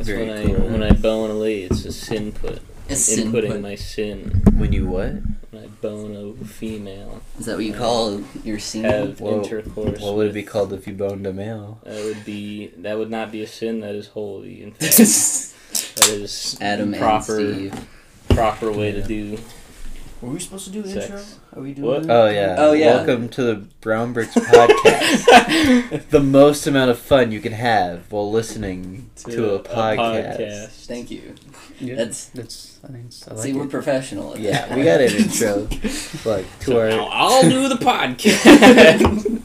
That's Very when cool. I when I bone a lady. It's a sin put. A sin Inputting put. my sin. When you what? When I bone a female. Is that what you call your sin? Have Whoa. intercourse. What would it be called if you boned a male? That would be that would not be a sin. That is holy. In fact, that is Adam proper and Steve. proper way to do. Were we supposed to do the Sex. intro? Are we doing What? that? Oh yeah. Oh, yeah. Welcome to the Brown Bricks podcast. the most amount of fun you can have while listening to, a, podcast. Thank you. Yeah. That's That's. I mean, I like see, we're professional. At Yeah, that. we got an intro. Like to So our. now I'll do the podcast.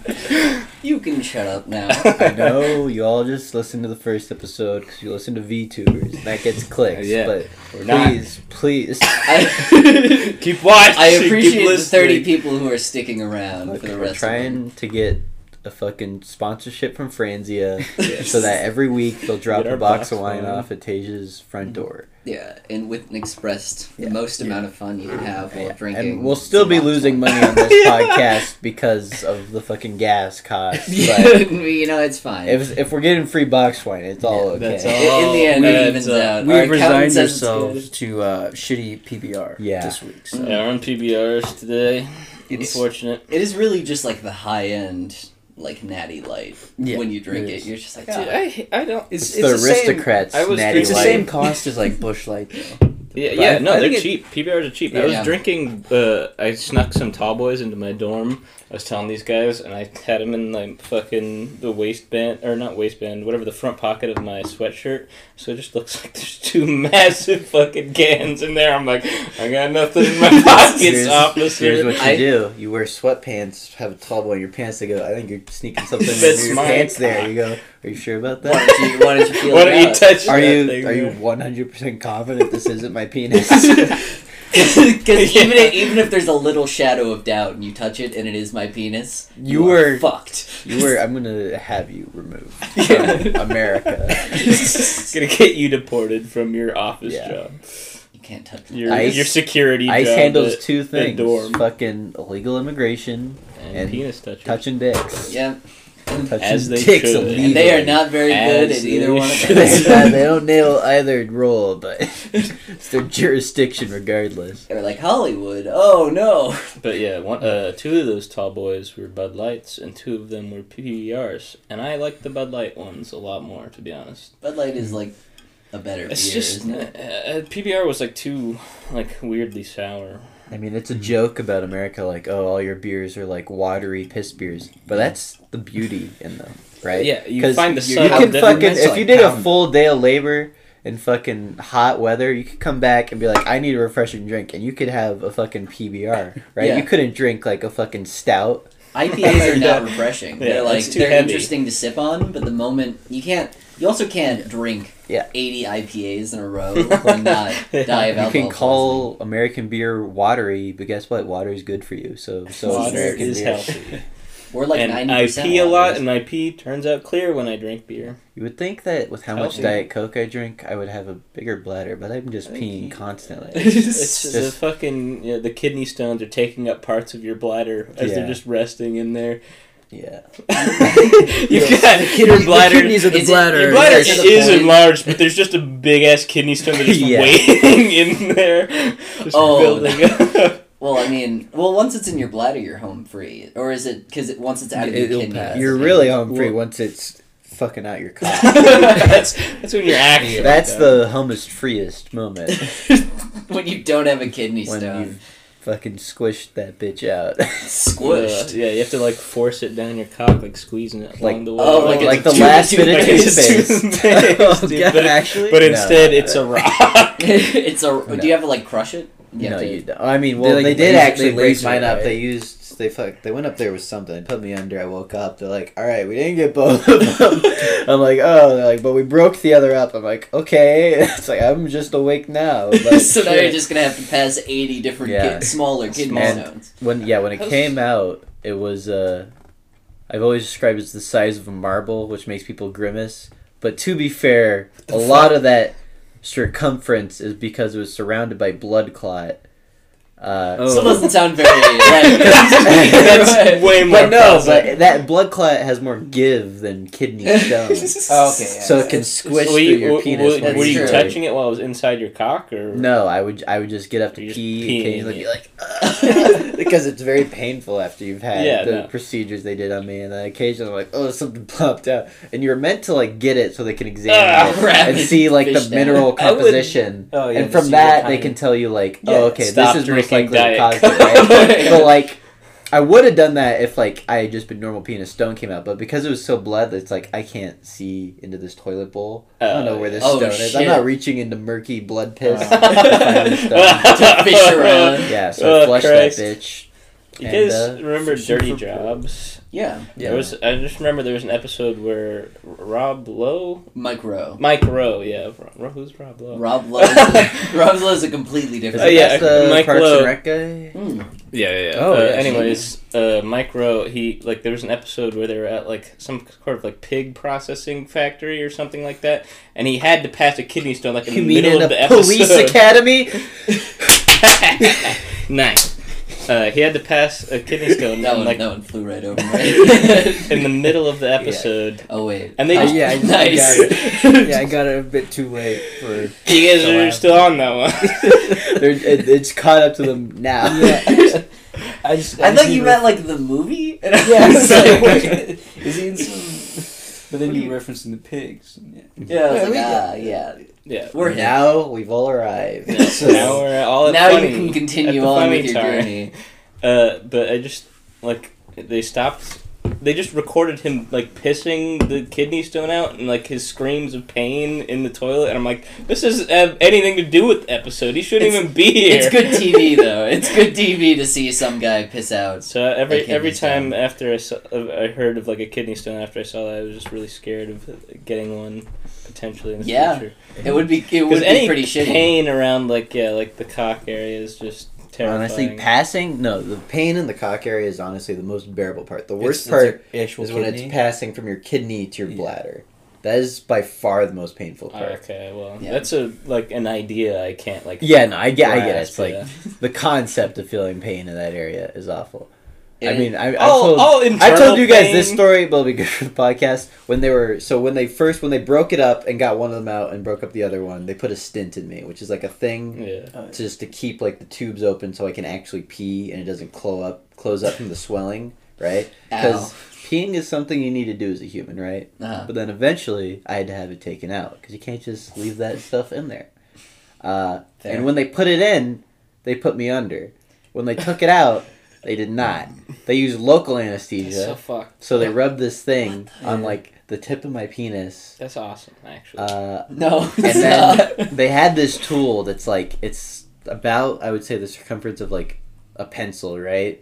you can shut up now. I know you all just listen to the first episode because you listen to VTubers. and That gets clicks. Yeah, but we're not. please, please. I, Keep watching. I appreciate the listening. Thirty people who are sticking around Look, for the we're rest. of them. trying to get a fucking sponsorship from Franzia Yes. so that every week they'll drop a box box of wine wine. off at Tasia's front mm-hmm. door. Yeah, and with an expressed Yeah. the most amount of fun you can have while Yeah, drinking. And we'll still be losing money on this podcast because of the fucking gas cost. But Yeah, you know it's fine. if, if we're getting free box wine, it's all Yeah, okay. that's In- in the end, it evens uh, out. We've resigned ourselves to uh, shitty PBR Yeah. this week. So. Yeah, we're on PBRs today. It's- Unfortunate. It is really just like the high end, like natty light. Yeah, when you drink it it, is. you're just like, Dude, ah. I I don't. It's, It's, the the same- aristocrats. I was natty It's the light. same cost as like Busch Light though. Yeah, But yeah, I- no, I they're it- cheap. PBRs are cheap. I was Yeah. drinking. Uh, I snuck some tall boys into my dorm. I was telling these guys, and I had them in like fucking the waistband or not waistband, whatever the front pocket of my sweatshirt. So it just looks like there's two massive fucking cans in there. I'm like, I got nothing in my pockets, Here's, officer. here's what you I- do: you wear sweatpants, have a tall boy in your pants. They go. I think you're sneaking something in your pants. There, you go. Are you sure about why that? don't you, why don't you feel Why it don't you out? touch Are you thing are you one hundred percent confident this isn't my penis? Because even if, even if there's a little shadow of doubt and you touch it and it is my penis, You are were- fucked. You were. I'm gonna have you removed from America. gonna get you deported from your office Yeah. job. You can't touch Your Ice- your security ICE job handles at- two things: dorm. fucking illegal immigration, and, and penis touching. touching dicks. Yeah, Touching As they dicks should. illegally. and they are not very good at either one of should. They, them. they don't nail either role, but it's their jurisdiction regardless. They're like Hollywood. Oh no! But yeah, one, uh, two of those tall boys were Bud Lights, and two of them were PBRs, and I like the Bud Light ones a lot more, to be honest. Bud Light is like a better It's beer, just isn't it? uh, uh, PBR was like too like weirdly sour. I mean, it's a mm-hmm. joke about America, like, oh, all your beers are like watery piss beers, but that's the beauty in them, right? Yeah, you 'Cause find the you can fucking if like you did a full day of labor in fucking hot weather, you could come back and be like, I need a refreshing drink, and you could have a fucking PBR, right? Yeah. You couldn't drink like a fucking stout. IPAs are not refreshing. Yeah, they're like it's too they're heavy. interesting to sip on, but the moment you can't, you also can't drink Yeah. eighty IPAs in a row and not die of You can call American beer watery, but guess what? Water is good for you. So so Water American is beer. poisoning. healthy. We're like and ninety I pee a lot, and my pee turns out clear when I drink beer. You would think that with how much Diet Coke I drink, I would have a bigger bladder, but I'm just I peeing you- constantly. It's the Just- fucking you know, the kidney stones are taking up parts of your bladder as Yeah. they're just resting in there. Yeah. you Yeah. got The your kidney- bladder. the kidneys of the Is it- bladder. Your bladder to the is enlarged, but there's just a big ass kidney stone that's just Yeah. waiting in there, just Oh. building up. Well, I mean, well, once it's in your bladder, you're home free, or is it because it, once it's out of your It'll kidney? pass. You're really home free Well- once it's fucking out your cock. that's that's when you're actually. That's done. the hummus freest moment when you don't have a kidney when stone. You've fucking squished that bitch out. Squished. Yeah, you have to like force it down your cock, like squeezing it Like- along the oh, way. oh, like like a the last bit of like it's toothpaste. toothpaste, Oh, dude, God, but, actually? but No. instead it's a rock. it's a. No. Do you have to like crush it? You no, to- you don't. I mean, well, they, like, did laser- actually raise break mine up. right? They used they fuck they went up there with something. They put me under. I woke up. They're like, "All right, we didn't get both of them." I'm like, "Oh," they're like, "But we broke the other up." I'm like, "Okay." It's like I'm just awake now. But so now you're just gonna have to pass eighty different Yeah. kid, smaller kidney And- stones. when yeah when it came out, it was uh, I've always described it as the size of a marble, which makes people grimace. But to be fair, a lot of that circumference is because it was surrounded by blood clot. Uh, Oh. Still doesn't sound very. Like, That's way more. but no, positive. but that blood clot has more give than kidney stones. Oh, okay. Yeah, so it can squish were through you, your were, penis. were, when That's you you true. touching it while it was inside your cock, or No, I would I would just get up to You're just pee peeing occasionally, be like, "Ugh," because it's very painful after you've had Yeah, the no. procedures they did on me, and then occasionally I'm like, oh, something popped out, and you're meant to like get it so they can examine Ah, it rabbit and see like the fish mineral I would- composition, Oh, yeah, and from that they can tell you like, Yeah, oh, okay, this is most drinking likely to Diet cause it, right? but like. I would have done that if like I had just been normal peeing and a stone came out, but because it was so blood, it's like I can't see into this toilet bowl. I don't know where this Oh, stone is. I'm not reaching into murky blood piss. Oh. to find the stone. To fish around. Yeah, so Oh, flush Christ. that bitch. You And, guys uh, remember Dirty for- Jobs? Yeah. Yeah. There was. I just remember there was an episode where Rob Lowe, Mike Rowe. Mike Rowe, yeah, Ro- who's Rob Lowe? Rob Lowe. Rob Lowe's a completely different. Oh, yeah, the Mike Parks Lowe. Rec guy? Hmm. Yeah, yeah. yeah. Oh, uh, yeah, anyways, uh, Mike Rowe, he like there was an episode where they were at like some sort of like pig processing factory or something like that, and he had to pass a kidney stone like in You the mean middle in of a the police episode. academy? nice. Uh, he had to pass a kidney stone That one, like that one flew right over my head. in the middle of the episode. oh wait. And they oh, just- yeah, I- I nice. got it. yeah, I got it a bit too late for. You guys are last- still on that one. It, it's caught up to them now. Yeah. I just. I just thought you meant like the movie. And I Yeah, was like, like, is he in some? But then you do you- referencing the pigs. Yeah. yeah, I was Yeah, like, we ah, got- yeah. yeah. We're here. now we've all arrived. So now we're all at Now funny, you can continue the on with your time. journey. Uh, but I just like they stopped. They just recorded him like pissing the kidney stone out and like his screams of pain in the toilet, and I'm like, this doesn't have anything to do with the episode. He shouldn't It's- even be here. It's good TV though. It's good TV to see some guy piss out. So uh, every every time stone. after I saw, I heard of like a kidney stone after I saw that, I was just really scared of getting one potentially in the Yeah. future. It would be it would be any pretty shitty. pain around like yeah like the cock area is just terrifying. Honestly, passing no, the pain in the cock area is honestly the most bearable part. The worst It's- part it's is when kidney. it's passing from your kidney to your Yeah. bladder. That is by far the most painful Oh, part. okay, well Yeah. that's a like an idea I can't like. Yeah, no, I get, I get it. It's like the concept of feeling pain in that area is awful. I mean, I, I all, told, all I told you guys this story, but it'll be good for the podcast. When they were so when they first when they broke it up and got one of them out and broke up the other one, they put a stint in me, which is like a thing Yeah. Oh, just to keep like the tubes open so I can actually pee and it doesn't close up close up from the swelling, right? Because peeing is something you need to do as a human, right? Uh-huh. But then eventually, I had to have it taken out because you can't just leave that stuff in there. Uh, Fair. and when they put it in, they put me under. When they took it out, they did not. They used local That's anesthesia, so fucked. so they rubbed this thing on like the tip of my penis. That's awesome, actually. Uh, No, and then not. they had this tool that's like it's about I would say the circumference of like a pencil, right?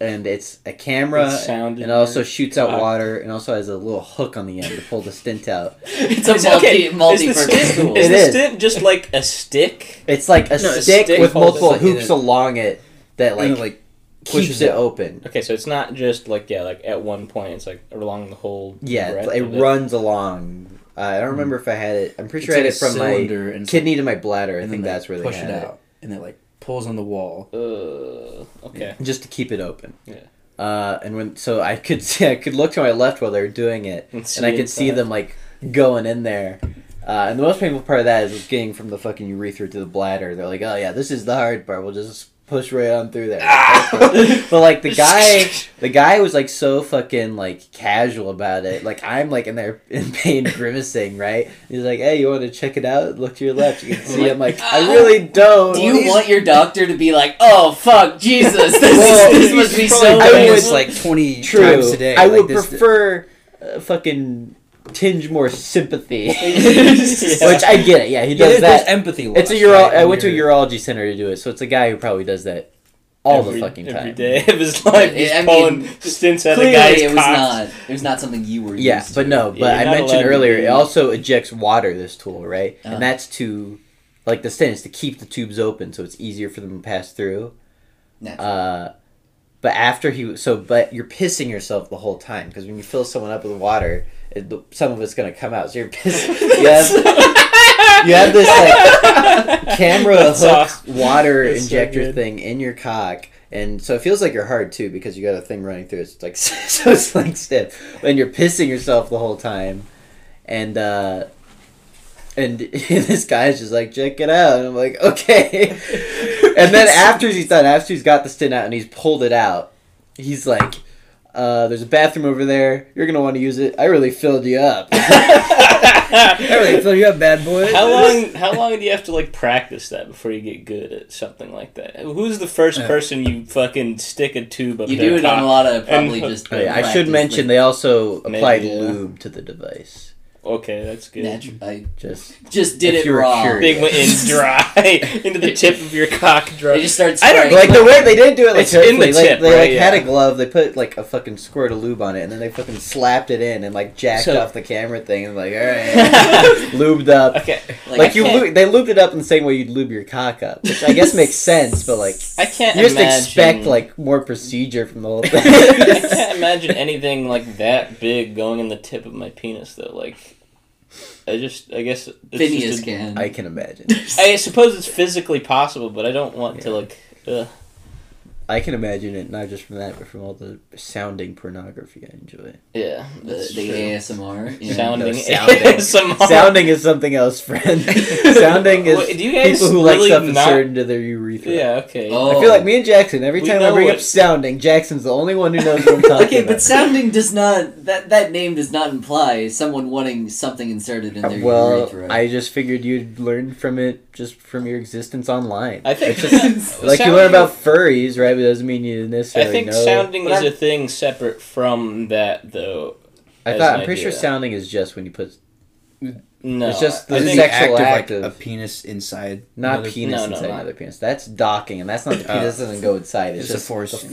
And it's a camera, With sound and it also your shoots out water, and also has a little hook on the end to pull the stint out. it's a multi okay, multi is the purpose stint, tool. Is It the is. stint just like a stick? It's like a No, a stick, stick with multiple it like in hoops a- along it that like and keeps pushes it it. open. Okay, so it's not just like yeah, like at one point it's like along the whole. Yeah, it of runs along. Uh, I don't remember if I had it. I'm pretty sure I had it from my cylinder and kidney to my bladder. I think that's where they push had it it, out, and it like pulls on the wall. Uh, okay. just to keep it open. Yeah. Uh, and when so I could see, I could look to my left while they were doing it, And, and I could see them like going in there. Uh, and the most painful part of that is getting from the fucking urethra to the bladder. They're like, "Oh yeah, this is the hard part. We'll just push right on through there." but like the guy, the guy was like so fucking like casual about it. Like I'm like in there in pain, grimacing. Right? He's like, "Hey, you want to check it out? Look to your left. You can see." I'm like, "I really don't." Do you want your doctor to be like, oh fuck, Jesus, this, Well, this must be so doing painful. this, like twenty True. times a day. I like would this- prefer uh, fucking tinge more sympathy. Yeah. Which I get it. Yeah, he does there's, there's that. empathy. It's a uro. right, I went to a urology center to do it, so it's a guy who probably does that all every, the fucking time. every day of his life. He's I mean, pulling stints out of Clearly, guys' it was cocks. not. It was not something you were. Yeah, used but to. no, but Yeah, I mentioned earlier, it also ejects water. This tool, right? Uh-huh. And that's to, like the stent is to keep the tubes open, so it's easier for them to pass through. Naturally. Uh, but after he, so but you're pissing yourself the whole time because when you fill someone up with water, it, some of it's gonna come out. So you're pissing. yes. you have this like camera That's hook water so injector good. thing in your cock. And so it feels like you're hard too because you got a thing running through it. It's like so it's like stiff, and you're pissing yourself the whole time, and uh, and this guy's just like check it out, and I'm like okay, and then after he's done, after he's got the stint out and he's pulled it out, he's like, uh, "There's a bathroom over there. You're gonna want to use it. I really filled you up." I really feel you up, bad boy. How long? How long do you have to like practice that before you get good at something like that? Who's the first person you fucking stick a tube up You do it on a lot of probably and- just. Oh, yeah, I should mention like, they also applied Maybe, yeah. lube to the device. Okay, that's good. natu- I Just just did it you were wrong. curious. They went in dry into the tip of your cock. Dry. They just started I don't like the way they didn't do it like It's in the. Like tip, they right? like had a glove. They put like a fucking squirt of lube on it, and then they fucking slapped it in and like jacked So- off the camera thing and like all right, lubed up. okay, Like, Like, you, can't- lu- they lubed it up in the same way you'd lube your cock up, which I guess makes sense. But like, I can't you just imagine. expect like more procedure from the whole thing. I can't imagine anything like that big going in the tip of my penis though. Like, I just, I guess it's Phineas just a- can. I can imagine. I suppose it's physically possible, but I don't want to like. Ugh. I can imagine it not just from that, but from all the sounding pornography I enjoy. Yeah, the, the. ASMR. you know. Sounding No, sounding. ASMR. Sounding is something else, friend. Sounding is Well, do you guys people who really like stuff not- inserted into their urethra. Yeah. Okay. Oh. I feel like me and Jackson, every time I know bring up what- sounding, Jackson's the only one who knows what I'm talking Okay, about. but sounding does not that that name does not imply someone wanting something inserted in their Uh, well, urethra. I just figured you'd learn from it just from your existence online. I think It's just- like you learn about furries, right? It doesn't mean you I necessarily think know. sounding But is I'm- a thing separate from that, though. I thought I'm pretty sure sounding is just when you put No, It's just the sexual act of, act like, of- a penis inside. not another- penis no, no, inside not- another penis. That's docking, and that's not the Oh. penis doesn't go inside. It's, It's the just the foreskin,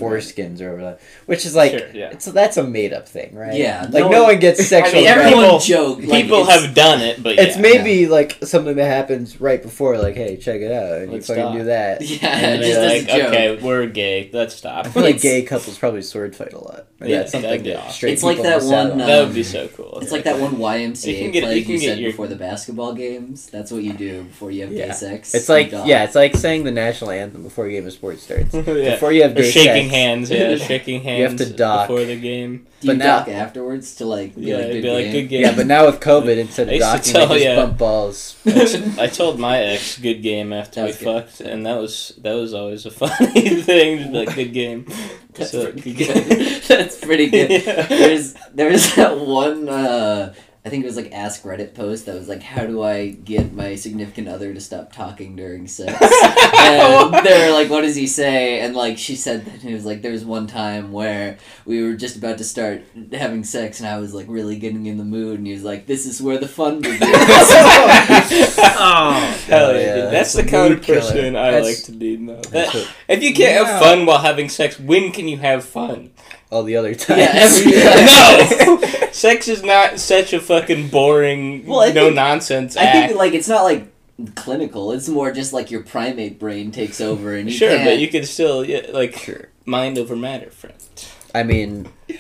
foreskins or whatever. Which is like Sure, yeah. it's that's a made up thing, right? Yeah, like no no, one- one gets sexual. mean, everyone people- joke. Like, people have done it, but It's yeah. maybe like something that happens right before, like, hey, check it out, and Let's you fucking stop. do that. Yeah, And just like, a joke. okay, we're gay. Let's stop. I feel like gay couples probably sword fight a lot. Yeah, something that'd be that awesome. straight It's like that one, that would be so cool. It's like that one YMCA You can get- play you you, can get said your- before the basketball games. That's what you do before you have Yeah. gay sex. It's like yeah, it's like saying the national anthem before a game of sports starts. yeah. Before you have Or gay shaking sex. hands, yeah, shaking hands. You have to dock. before the game. Do you but now- dock afterwards to like be Yeah, like good be like good game. Yeah, but now with COVID, instead I of used docking, tell, they just yeah. bump balls. I told my ex good game after That we good. fucked, and that was that was always a funny thing. Like good game. That's So, pretty good good. That's pretty good. Yeah. There's there that one uh I think it was like Ask Reddit post that was like, "How do I get my significant other to stop talking during sex?" and they're like, "What does he say?" And like she said that it was like there was one time where we were just about to start having sex, and I was like really getting in the mood, and he was like, "This is where the fun begins." Oh. oh, Hell oh, yeah, yeah. That's that's the kind of mood killer. person I That's- like to be. No. That, That's what- if you can't Yeah. have fun while having sex, when can you have fun? all the other times. Yeah, every time. no, sex is not such a fucking boring, Well, no think- nonsense I act. think like it's not like clinical. It's more just like your primate brain takes over, and you sure, can't. but you can still yeah, like Sure. mind over matter, friend. I mean, I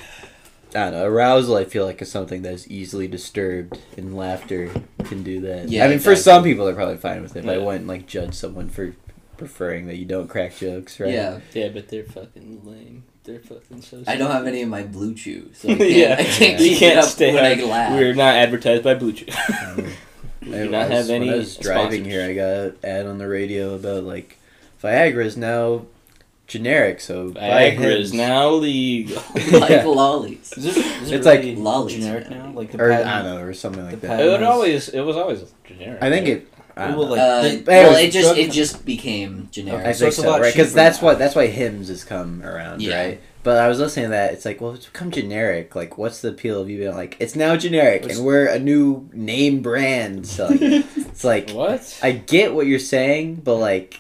don't know. Arousal, I feel like, is something that's easily disturbed, and laughter can do that. Yeah, I mean, for some people, they're probably fine with it. But I Yeah. wouldn't like judge someone for preferring that you don't crack jokes, right? Yeah, Yeah, but they're fucking lame. They're fucking so. I don't have any of my BlueChew, so I can't, yeah, I can't you can't up stay. when I laugh. We're not advertised by BlueChew. We I do not was- have any. When I was driving sponsors. here, I got an ad on the radio about like Viagra is now generic, so Viagra is now legal. like Yeah. lollies. is it, is it It's like- Lollies. generic now? Like the or patent- I don't know, or something like the that. It would always. It was always generic. I think right? it. I Well, like, Uh, the- well, it just it just became generic. I So think it's a so, lot right? Because that's now. what that's why Hims has come around, Yeah. right? But I was listening to that. It's like, well, it's become generic. Like, what's the appeal of you being like, it's now generic, What's- and we're a new name brand selling it. It's like, what? I get what you're saying, but like,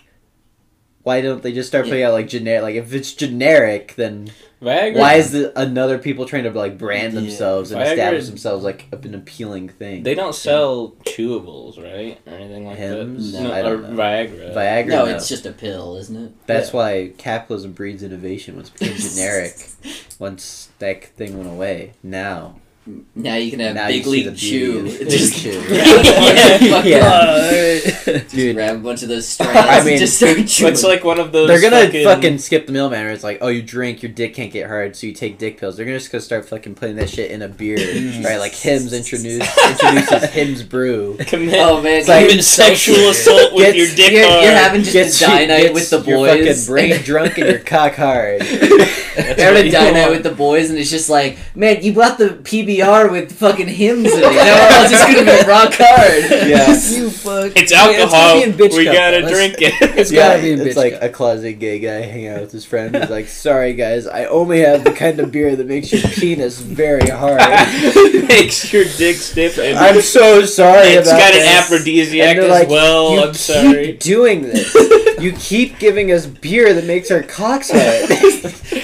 why don't they just start putting out like generic? Like, if it's generic, then Viagra. why is the another people trying to like brand Yeah. themselves and Viagra- establish themselves like an appealing thing? They don't sell chewables, right, or anything like Hims? that. No, I don't know. Viagra. Viagra. no, no. it's just a pill, isn't it? That's why capitalism breeds innovation. Once it became generic, once that thing went away, now Now you can have Now big league chew. Just Chew. yeah, fucking- Yeah. Just Dude. grab a bunch of those strands I mean, and just start chewing. It's like one of those. They're gonna fucking, fucking... skip the middleman. It's like, oh, you drink, your dick can't get hard, so you take dick pills. They're gonna just gonna start fucking putting that shit in a beer, right? Like Hims introduce introduces Hims brew. commit, Oh man, It's like- commit sexual assault with Gets- your dick you're, hard. you're having just Gets a you- die night with the boys. your boys. fucking brain drunk and your cock hard. They're what having a you die night want. with the boys, and it's just like, man, you bought the PBR with fucking Hims in it. You know, we're all just gonna be rock hard. Yeah. you fuck. It's Yeah, it's alcohol. gotta bitch we cup, gotta. Let's- drink it. It's yeah, gotta be in it's bitch like cup. a closet gay guy hanging out with his friend. He's like, "Sorry guys, I only have the kind of beer that makes your penis very hard. Makes your dick stiff and I'm so sorry It's got an aphrodisiac as like, well. you I'm keep sorry. doing this. You keep giving us beer that makes our cocks hard.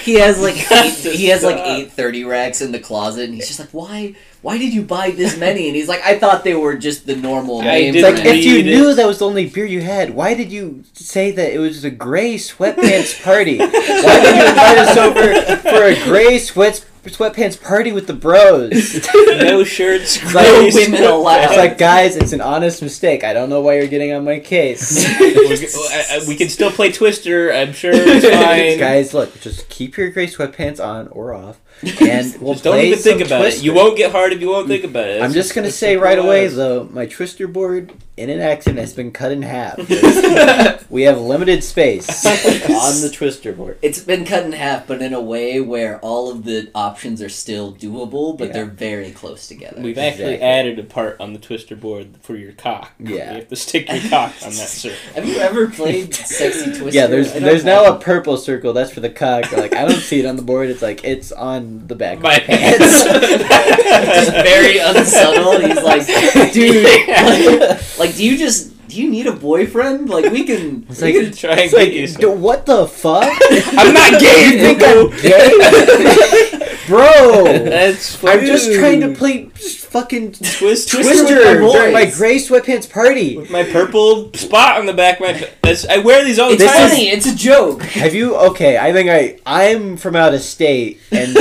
He has like eight, he has like eight thirty racks in the closet, and he's just like, why? Why did you buy this many? And he's like, I thought they were just the normal I name. like if you knew that was the only beer you had, why did you say that it was a gray sweatpants party? Why did you invite us over for a gray sweat sweatpants party with the bros? no shirts, like- gray women allowed. It's like, guys, it's an honest mistake. I don't know why you're getting on my case. We're- I- I- we can still play Twister. I'm sure it's fine. guys, look, just keep your gray sweatpants on or off, and we'll just don't play even think some about it. You won't get hard if you won't think about it. I'm It's just gonna say right away as. though, my twister board in an accident has been cut in half. we have limited space on the twister board. It's been cut in half, but in a way where all of the options are still doable, but Yeah. they're very close together. We've actually Exactly. added a part on the twister board for your cock. Yeah. You have to stick your cock on that circle. Have you ever played Sexy Twister? Yeah, there's there's now a purple circle. That's for the cock. Like I don't see it on the board. It's like it's on the back My of my pants. just very unsubtle. He's like, dude, like, like, do you just do you need a boyfriend? Like, we can. It's we like- can Try and It's get like, you d- what the fuck? I'm not gay, You think bro. I'm gay, bro? That's I'm just trying to play fucking twist Twister Twister with my during my gray sweatpants party. with my purple spot on the back of my. That's, I wear these all the It's This time. funny. It's a joke. Have you? Okay, I think I I'm from out of state, and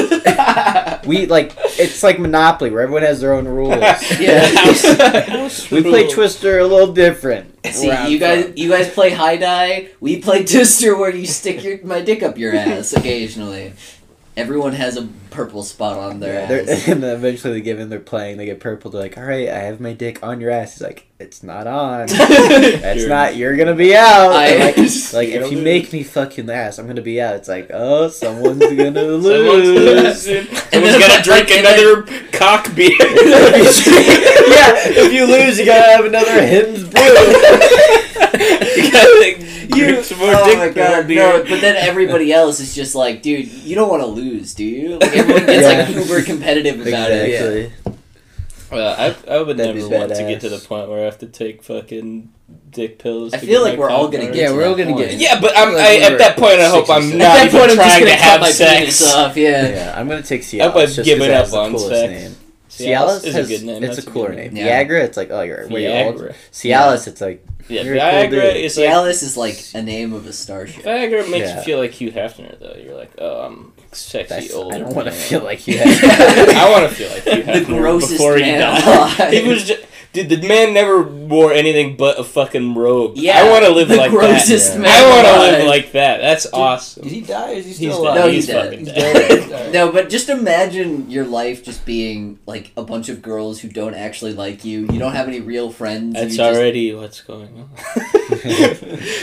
we like it's like Monopoly where everyone has their own rules. Yeah. House We play. Twister a little different. See, where I'm you guys, from. you guys play high die. We play Twister, where you stick your my dick up your ass occasionally. Everyone has a purple spot on their Yeah, ass. and then eventually they give in, they're playing, they get purple. They're like, "All right, I have my dick on your ass." He's like, "It's not on. That's You're- not. You're gonna be out." I- like, like if you gonna make me fucking you ass, I'm gonna be out. It's like, oh, someone's gonna lose. losing. then, Someone's gotta drink like, and another cock beer. yeah, if you lose, you gotta have another Hims brew. You gotta like, You, more oh dick my god, no! But then everybody else is just like, dude, you don't want to lose, do you? Like everyone gets like uber competitive about it. exactly. Well, uh, I, I would That'd never be want to get to the point where I have to take fucking dick pills. I feel like we're all gonna get. Yeah, to we're all gonna point. get- Yeah, but I'm, Like I, at that point, I hope I'm not At that even point, I'm just trying gonna have my sex. penis off. Yeah. Yeah, I'm gonna take Cialis. I've just 'cause given it has up on coolest sex. name. Cialis Cialis is has, a good name. It's That's a cooler good name. Yeah. Viagra, it's like oh you're way old. Viagra. Cialis, it's like Yeah, You're a cool dude. is like Cialis is like a name of a starship. Viagra makes Yeah. you feel like Hugh Hefner though. You're like, oh, I'm sexy that's, old. I don't want to feel like you. I want to feel like Hugh The grossest before he man died. alive. He was just, dude. The man never wore anything but a fucking robe. Yeah, I want to live the like grossest that. man. I want to live like that. That's awesome. Did he die? Or is he He's still dead. alive? No, he's he's dead. fucking He's dead. dead. No, but just imagine your life just being like a bunch of girls who don't actually like you. You don't have any real friends. That's just- already what's going on.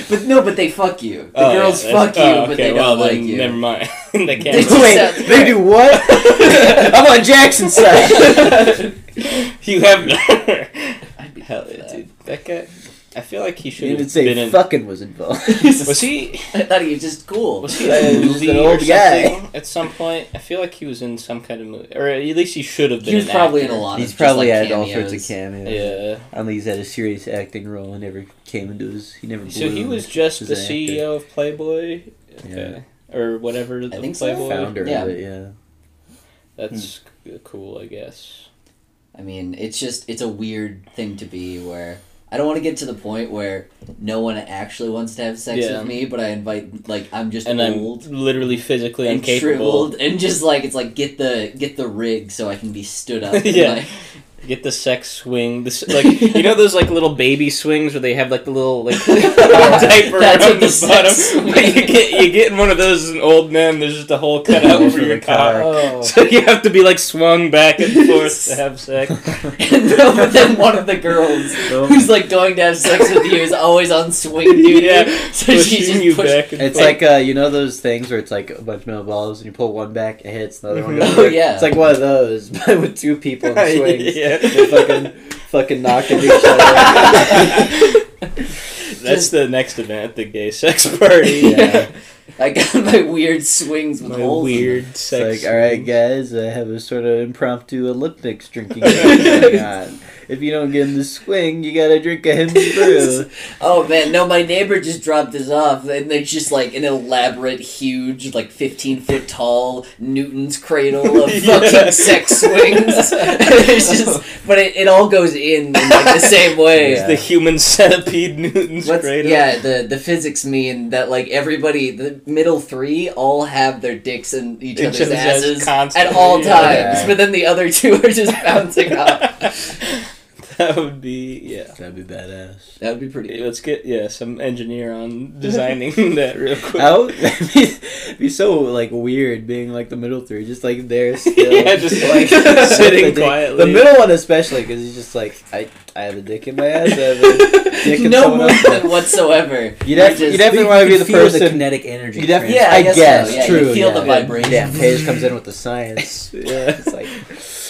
But no, but they fuck you. The Oh, girls that's- fuck you, oh, but okay, they well, don't like you. Never mind. they They can't. just- Wait, they do what? I'm on Jackson's side. you have. I'd be Hell for yeah, that. dude. That guy. I feel like he should didn't have say been in. fucking was involved. Was he? I thought he was just cool. Was he a he's movie an or old guy. something at some point? I feel like he was in some kind of movie, or at least he should have been. He was an probably actor. in a lot. He's of just, probably like, had all sorts of cameos. Yeah. I don't think he's had a serious acting role and never came into his. He never. So he was just the an actor. CEO of Playboy, okay. or whatever. The think so. Playboy. founder Yeah. of it. Yeah. That's hmm. c- cool, I guess. I mean, it's just it's a weird thing to be where I don't want to get to the point where no one actually wants to have sex Yeah. with me, but I invite like I'm just And I'm literally physically and incapable. shriveled and just like it's like get the get the rig so I can be stood up. and, Yeah. like, Get the sex swing. This like you know those like little baby swings where they have like the little like diaper That's around the the bottom. But you get you get in one of those as an old man. There's just a hole cut out Hole for for your the cock. cock. Oh. So you have to be like swung back and forth to have sex. no, but then one of the girls who's like going to have sex with you is always on swing duty. Yeah, so she pushing just you push- back and It's forth. like uh, you know those things where it's like a bunch of metal balls and you pull one back, it hits, the other one goes. Oh, yeah. It's like one of those, but with two people in swings. yeah. They're fucking fucking knocking each other. That's the next event, the gay sex party. Yeah. I got my weird swings with My holes. in them. weird It's sex. like, all right, guys, I have a sort of impromptu Olympics drinking game going on. If you don't get in the swing, you gotta drink a Henry brew. Oh man, no! My neighbor just dropped us off, and it's just like an elaborate, huge, like fifteen foot tall Newton's cradle of Yeah. fucking sex swings. it's just, but it, it all goes in, in like the same way. Yeah. The human centipede Newton's What's, cradle. yeah, the the physics mean that like everybody, the middle three all have their dicks in each, Each other's other's asses at all yeah. times, Yeah. but then the other two are just bouncing off. That would be yeah. That'd be badass. That would be pretty. Let's get yeah some engineer on designing that real quick. How it'd be, it'd be so like weird being like the middle three, just like there still, Yeah, just, like sitting the quietly. The middle one especially, because he's just like I, I have a dick in my ass. I have a dick in no movement whatsoever. You'd, have, just- you'd definitely want to be the feel person. the kinetic energy. you definitely, Yeah, I I guess guess, so, yeah, you true. feel yeah. the vibration. Damn, Paige comes in with the science. Yeah. It's like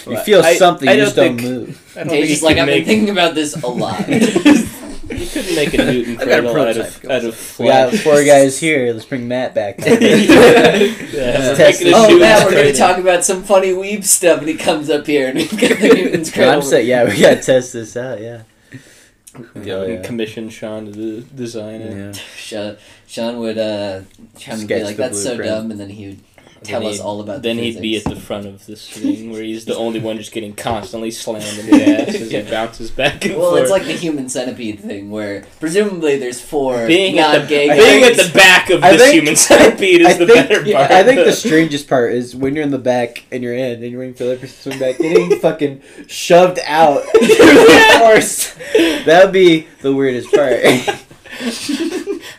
you feel I- something, I you don't just don't move. I don't Hey, think just you like I've been thinking about this a lot. You couldn't make a Newton I've got a cradle out of out of We got four guys here. Let's bring Matt back. yeah, Let's test making a this. oh Newton's man, we're gonna talk about some funny weeb stuff, and he comes up here and we've got the Newton's cradle. I'm yeah, we gotta test this out. Yeah. Yeah, Oh, yeah. commission Sean to de- design it. Yeah. Sean, Sean would uh, Sean would be like, the "That's so dumb," and then he would tell us all about. Then the he'd be at the front of the swing where he's the only one just getting constantly slammed in the ass as he bounces back and Well, forth. it's like the human centipede thing, where presumably there's four being at non-gay the guys. being at the back of I this think- human centipede is I the think, better yeah, part. I think the strangest part is when you're in the back and you're in and you're waiting for the other person to swing back, getting fucking shoved out through the force. That would be the weirdest part.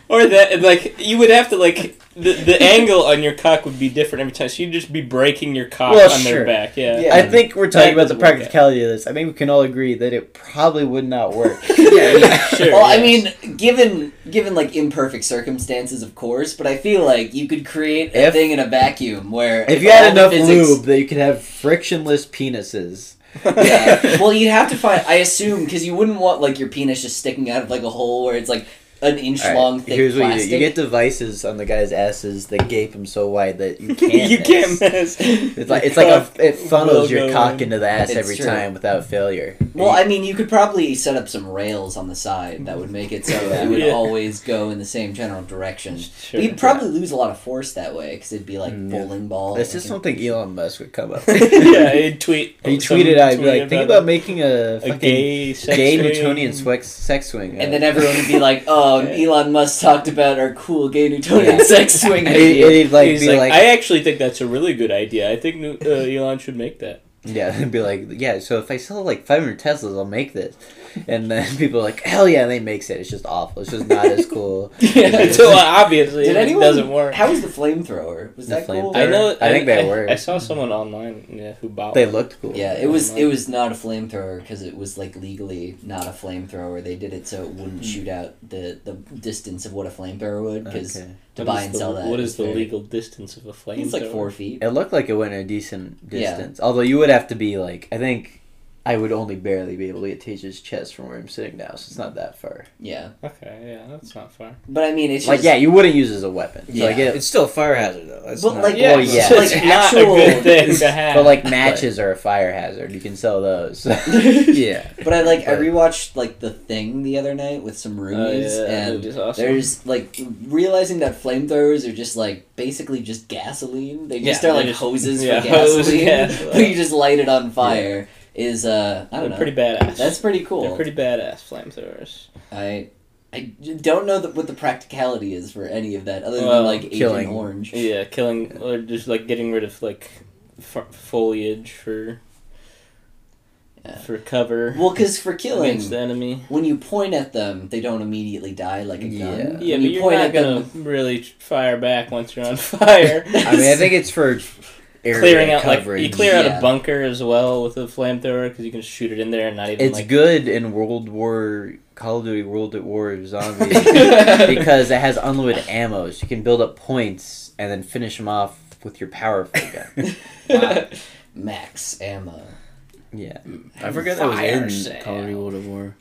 or that like you would have to like the the angle on your cock would be different every time. So you'd just be breaking your cock Well, on sure. their back. Yeah. Yeah. I think we're talking That about the doesn't work out. practicality of this. I think we can all agree that it probably would not work. yeah, Sure, well, I mean, given given like imperfect circumstances, of course, but I feel like you could create a If- thing in a vacuum where If you had enough physics- lube that you could have frictionless penises. yeah. Well, you'd have to find. I assume because you wouldn't want like your penis just sticking out of like a hole where it's like an inch All right, long, thick Here's what you do: you get devices on the guys' asses that gape them so wide that you can't. you miss. can't miss. It's like it's like a, it funnels Will your cock in. into the ass It's every true. time without failure. well, I mean, you could probably set up some rails on the side that would make it so it would Yeah. always go in the same general direction. Sure. You'd probably lose a lot of force that way because it'd be like Mm, yeah. bowling ball. This is like, something Elon Musk would come up. with. yeah, he'd tweet. He some tweeted out, he'd be like, think about making a a gay sex gay. Newtonian sex, sex swing. And then everyone would be like, "Oh, Yeah. Elon Musk talked about our cool gay Newtonian Yeah. sex swing." he'd, he'd like He's be like, like, I actually think that's a really good idea. I think uh, Elon should make that. yeah, and be like, yeah. So if I sell like 500 Teslas, I'll make this. And then people are like, hell yeah, and they makes it. It's just awful. It's just not as cool. Yeah. so uh, obviously, Did it anyone? doesn't work. How was the flamethrower? Was The that cool? flamethrower? I know. I think they I, were. I saw someone online, yeah, who bought. They one. looked cool. Yeah, it was. It was not a flamethrower because it was like legally not a flamethrower. They did it so it wouldn't shoot out the the distance of what a flamethrower would. Because Okay. to What buy and the- sell that, What is is the very- legal distance of a flame? think it's like four feet. It looked like it went a decent Yeah. distance. Although you would have to be like, I think I would only barely be able to get Tage's chest from where I'm sitting now, so it's not that far. Yeah, Okay, yeah, that's not far. but I mean, it's Like, just, yeah, you wouldn't use it as a weapon. So Yeah. I get, It's still a fire hazard though. That's But, not, like, Well, yeah. so like not actual- a good thing to have. but like matches are a fire hazard. You can sell those. yeah. But I like I rewatched like the thing the other night with some Oh, roomies, yeah, that and movie's awesome. there's like realizing that flamethrowers are just like basically just gasoline. They just Yeah, are they like just- hoses yeah, for hose gasoline, gas. but you just light it on fire. Is uh I They're don't know. pretty badass. That's pretty cool. They're pretty badass flamethrowers. I I don't know that what the practicality is for any of that other Well, than like Agent killing. Orange. Yeah, killing or just like getting rid of like f- foliage for Yeah. for cover Well, because for killing, against the enemy. when you point at them, they don't immediately die like a gun. Yeah. Yeah, When but you you're point not at gonna them- really fire back once you're on fire. I mean, I think it's for area Clearing out like you clear out Yeah. a bunker as well with a flamethrower because you can shoot it in there and not even It's like. good in World War Call of Duty World at War Zombies because it has unlimited ammo. So you can build up points and then finish them off with your powerful gun. Wow. Max ammo. Yeah. Mm. I forgot that was Fire in sale. Call of Duty World of War.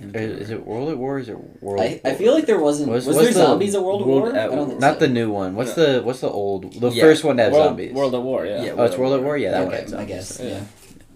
Is, is it World at War? Or is it World? I, I feel like there wasn't. What's- was what's there the zombies at World of World War? at I don't think not so. the new one. What's the what's the old? The Yeah. first one that had World, zombies. World at War, yeah. Yeah. oh, it's World at War. Yeah, that one Okay, had I zombies. guess. Yeah.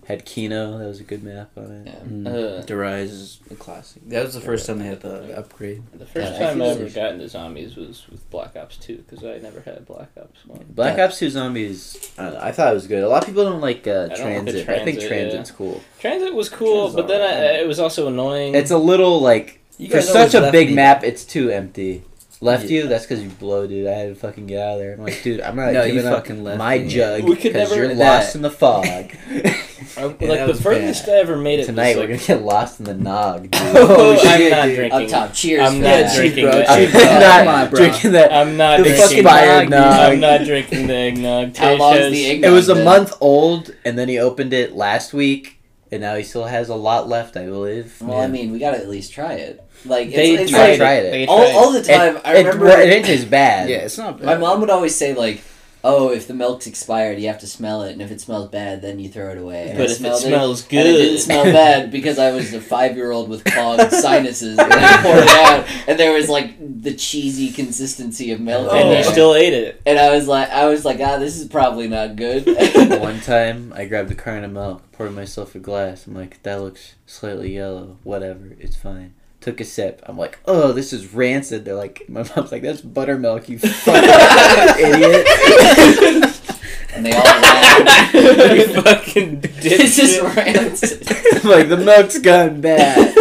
Yeah. Had Kino. That was a good map on it. yeah. Mm. Uh, Der Riese is a classic. That was the first time they had the upgrade. The first Yeah, I time feel I ever like- got into zombies was with Black Ops 2 because I never had Black Ops 1. Black Yeah. Ops Two Zombies. I, don't know, I thought it was good. A lot of people don't like uh, I don't like the TranZit. I think TranZit, TranZit's cool. TranZit was cool, TranZit's but then alright. I, it was also annoying. It's a little like You for guys such always a left big me map, it's too empty. Left Yeah. you? That's because you blow, dude. I had to fucking get out of there. I'm like, dude, I'm not No, you giving up fucking left my me. jug because you're that- lost in the fog. I- like that the was furthest bad. I ever made it Tonight was we're gonna get lost in the nog. Dude. Oh, shit, I'm not dude. drinking. Up top. Cheers. I'm not that. drinking bro. that. I'm Cheap, not bro. drinking that. I'm not The drinking expired nog. I'm not drinking the eggnog. How Tay long's says- the It was a month old, and then he opened it last week, and now he still has a lot left, I believe. Well, I mean, we gotta at least try it. Like it's, They it's tried like tried it. They all, tried. all the time. it, I remember it, it didn't bad. Yeah, it's not bad. my mom would always say like, "Oh, if the milk's expired, you have to smell it, and if it smells bad, then you throw it away." And I But if it smelled smells and it didn't good, smell bad because I was a five-year-old with clogged sinuses, and I poured it out, and there was like the cheesy consistency of milk, and in you still ate it. and I was like, I was like, ah, this is probably not good. One time, I grabbed a carton of milk, poured myself a glass. I'm like, that looks slightly yellow. Whatever, it's fine. Took a sip. I'm like, oh, this is rancid. They're like, my mom's like, that's buttermilk, you fucking idiot. and they all laughed. you fucking this is rancid. I'm like, the milk's gone bad.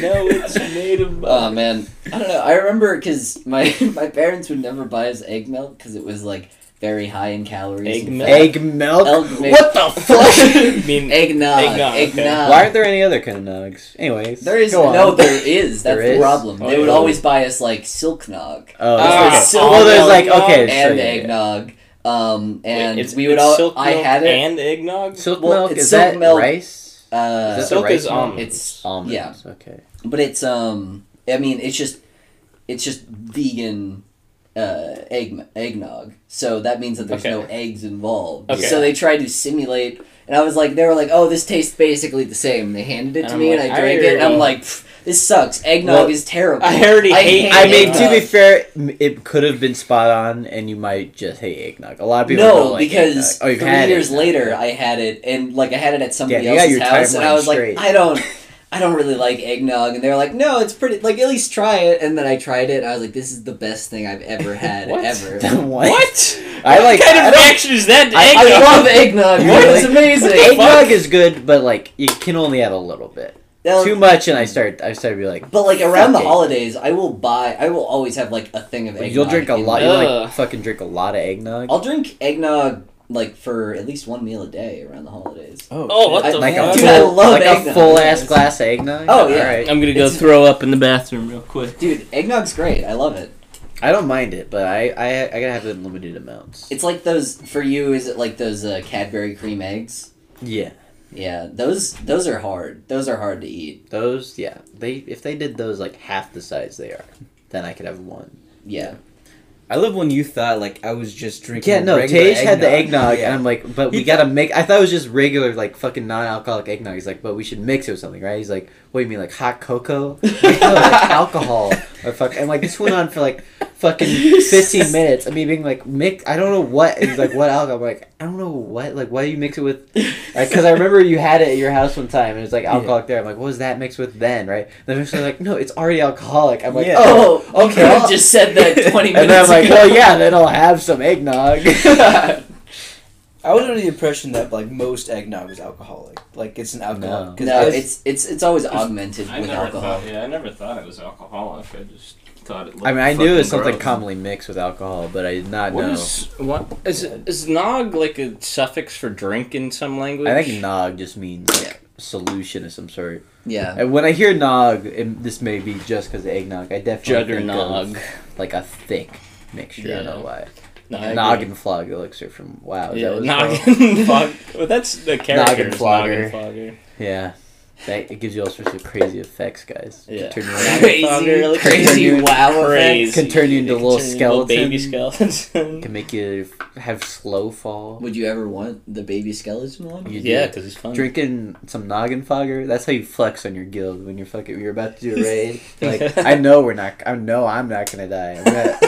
No, it's made of. milk. Oh man, I don't know. I remember because my my parents would never buy us egg milk because it was like very high in calories. Egg and milk? Egg milk? Egg milk. What the fuck? I mean, Eggnog. Eggnog, okay. Why aren't there any other kind of nugs? Anyways, There is go on. no, there is. That's There the is? problem. Oh, they would yeah. always buy us like silk nog Oh, Ah, okay. silk well, there's like milk okay, and yeah, yeah. eggnog. Um, and wait, it's, we would it's all. silk I milk had it. and eggnog. Silk Well, milk it's is silk that milk. rice? uh, Is that the silk is milk? almonds. It's Almonds. yeah. Okay. but it's um. I mean, it's just, it's just vegan. Uh, egg eggnog. So that means that there's Okay. no eggs involved. Okay. So they tried to simulate, and I was like, they were like, "Oh, this tastes basically the same." They handed it And to I'm me, like, and I I drank it, and I'm like, "Pff, "This sucks. Eggnog Well, is terrible." I already hate I mean, to be fair, it could have been spot on, and you might just hate eggnog. A lot of people no, don't like because eggnog. Oh, three had years eggnog, later. I had it, and like I had it at somebody Yeah, else's house, and I timeline was like. I don't, I don't really like eggnog, and they're like, no, it's pretty. Like at least try it, and then I tried it, and I was like, this is the best thing I've ever had What? ever. what? What? I like. What kind I of don't- reaction is that to I- I eggnog? I love eggnog. dude. Really? It's amazing. Eggnog is good, but like you can only have a little bit. Now, Too much, and I start. I start to be like, But like around the holidays, I will buy. I will always have like a thing of eggnog. you'll drink a lot. my- You like fucking drink a lot of eggnog. I'll drink eggnog like for at least one meal a day around the holidays. Oh, Oh, what I- the like a fuck? Dude, full, I love like a full ass glass of eggnog. Oh, yeah. All right. I'm gonna go It's- throw up in the bathroom real quick. Dude, eggnog's great. I love it. I don't mind it, but I I, I gotta have it in limited amounts. It's like those for you. Is it like those uh, Cadbury cream eggs? yeah, Yeah, those those are hard. Those are hard to eat. those. Yeah, they if they did those like half the size they are, then I could have one. Yeah. I love when you thought like I was just drinking. Yeah, no, Tage had the eggnog, Yeah. and I'm like, but we gotta make. I thought it was just regular, like fucking non-alcoholic eggnog. He's like, but we should mix it with something, right? He's like, what do you mean, like hot cocoa? Like, no, like alcohol or fuck. And like this went on for like fucking 15 minutes. I mean, being like, mix. I don't know what. He's like, what alcohol? I'm like, I don't know what. Like, why do you mix it with? Because I remember you had it at your house one time, and it's like alcoholic there. I'm like, what was that mixed with then, right? And then they're like, no, it's already alcoholic. I'm like, Yeah. oh, Oh, okay. You just said that twenty minutes And then I'm like, ago. well, yeah, then I'll have some eggnog. I was under the impression that like most eggnog is alcoholic. Like it's an alcohol. No. 'cause no, as- it's it's it's always augmented I with alcohol. thought. Yeah, I never thought it was alcoholic. I just thought it. Looked I mean, I knew it was something gross. commonly mixed with alcohol, but I did not What know. is what is is nog like a suffix for drink in some language? I think nog just means like solution of some sort. Yeah. And when I hear nog, and this may be just because of eggnog, I definitely think Juggernog. of like a thick mixture. I don't know why. No, I Nog and Flog elixir from WoW. Is Yeah, that what it's Noggin called? Fog. Well, that's the character. Noggin is Flogger. Noggin Flogger. Yeah. That, it gives you all sorts of crazy effects, guys. Yeah. Can turn you, Noggin Crazy- Flogger, like, crazy can- wow crazy. Can turn you into It little turn you into baby skeleton. skeletons. can make you have slow fall. Would you ever want the baby skeleton one? You yeah, because he's fun. Drinking some Noggenfogger, that's how you flex on your guild when you're fucking you're about to do a raid. Like, I know we're not I know I'm not gonna die. I'm gonna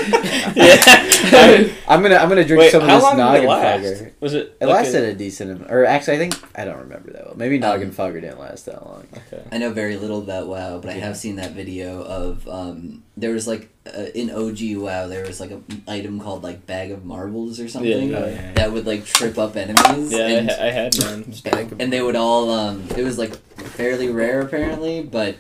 yeah. I'm gonna I'm gonna drink Wait, some of this long Noggenfogger. Was it? It like lasted a- a, decent am- or actually I think I don't remember that well. Maybe noggin Um, fogger didn't last that long. Okay. I know very little about WoW, but I have seen that video of um, there was like uh, in OG WoW there was like an item called like bag of marbles or something Yeah, Oh, yeah. that would like trip up enemies. Yeah, I, and, ha- I had one. and they would all um, it was like fairly rare apparently, but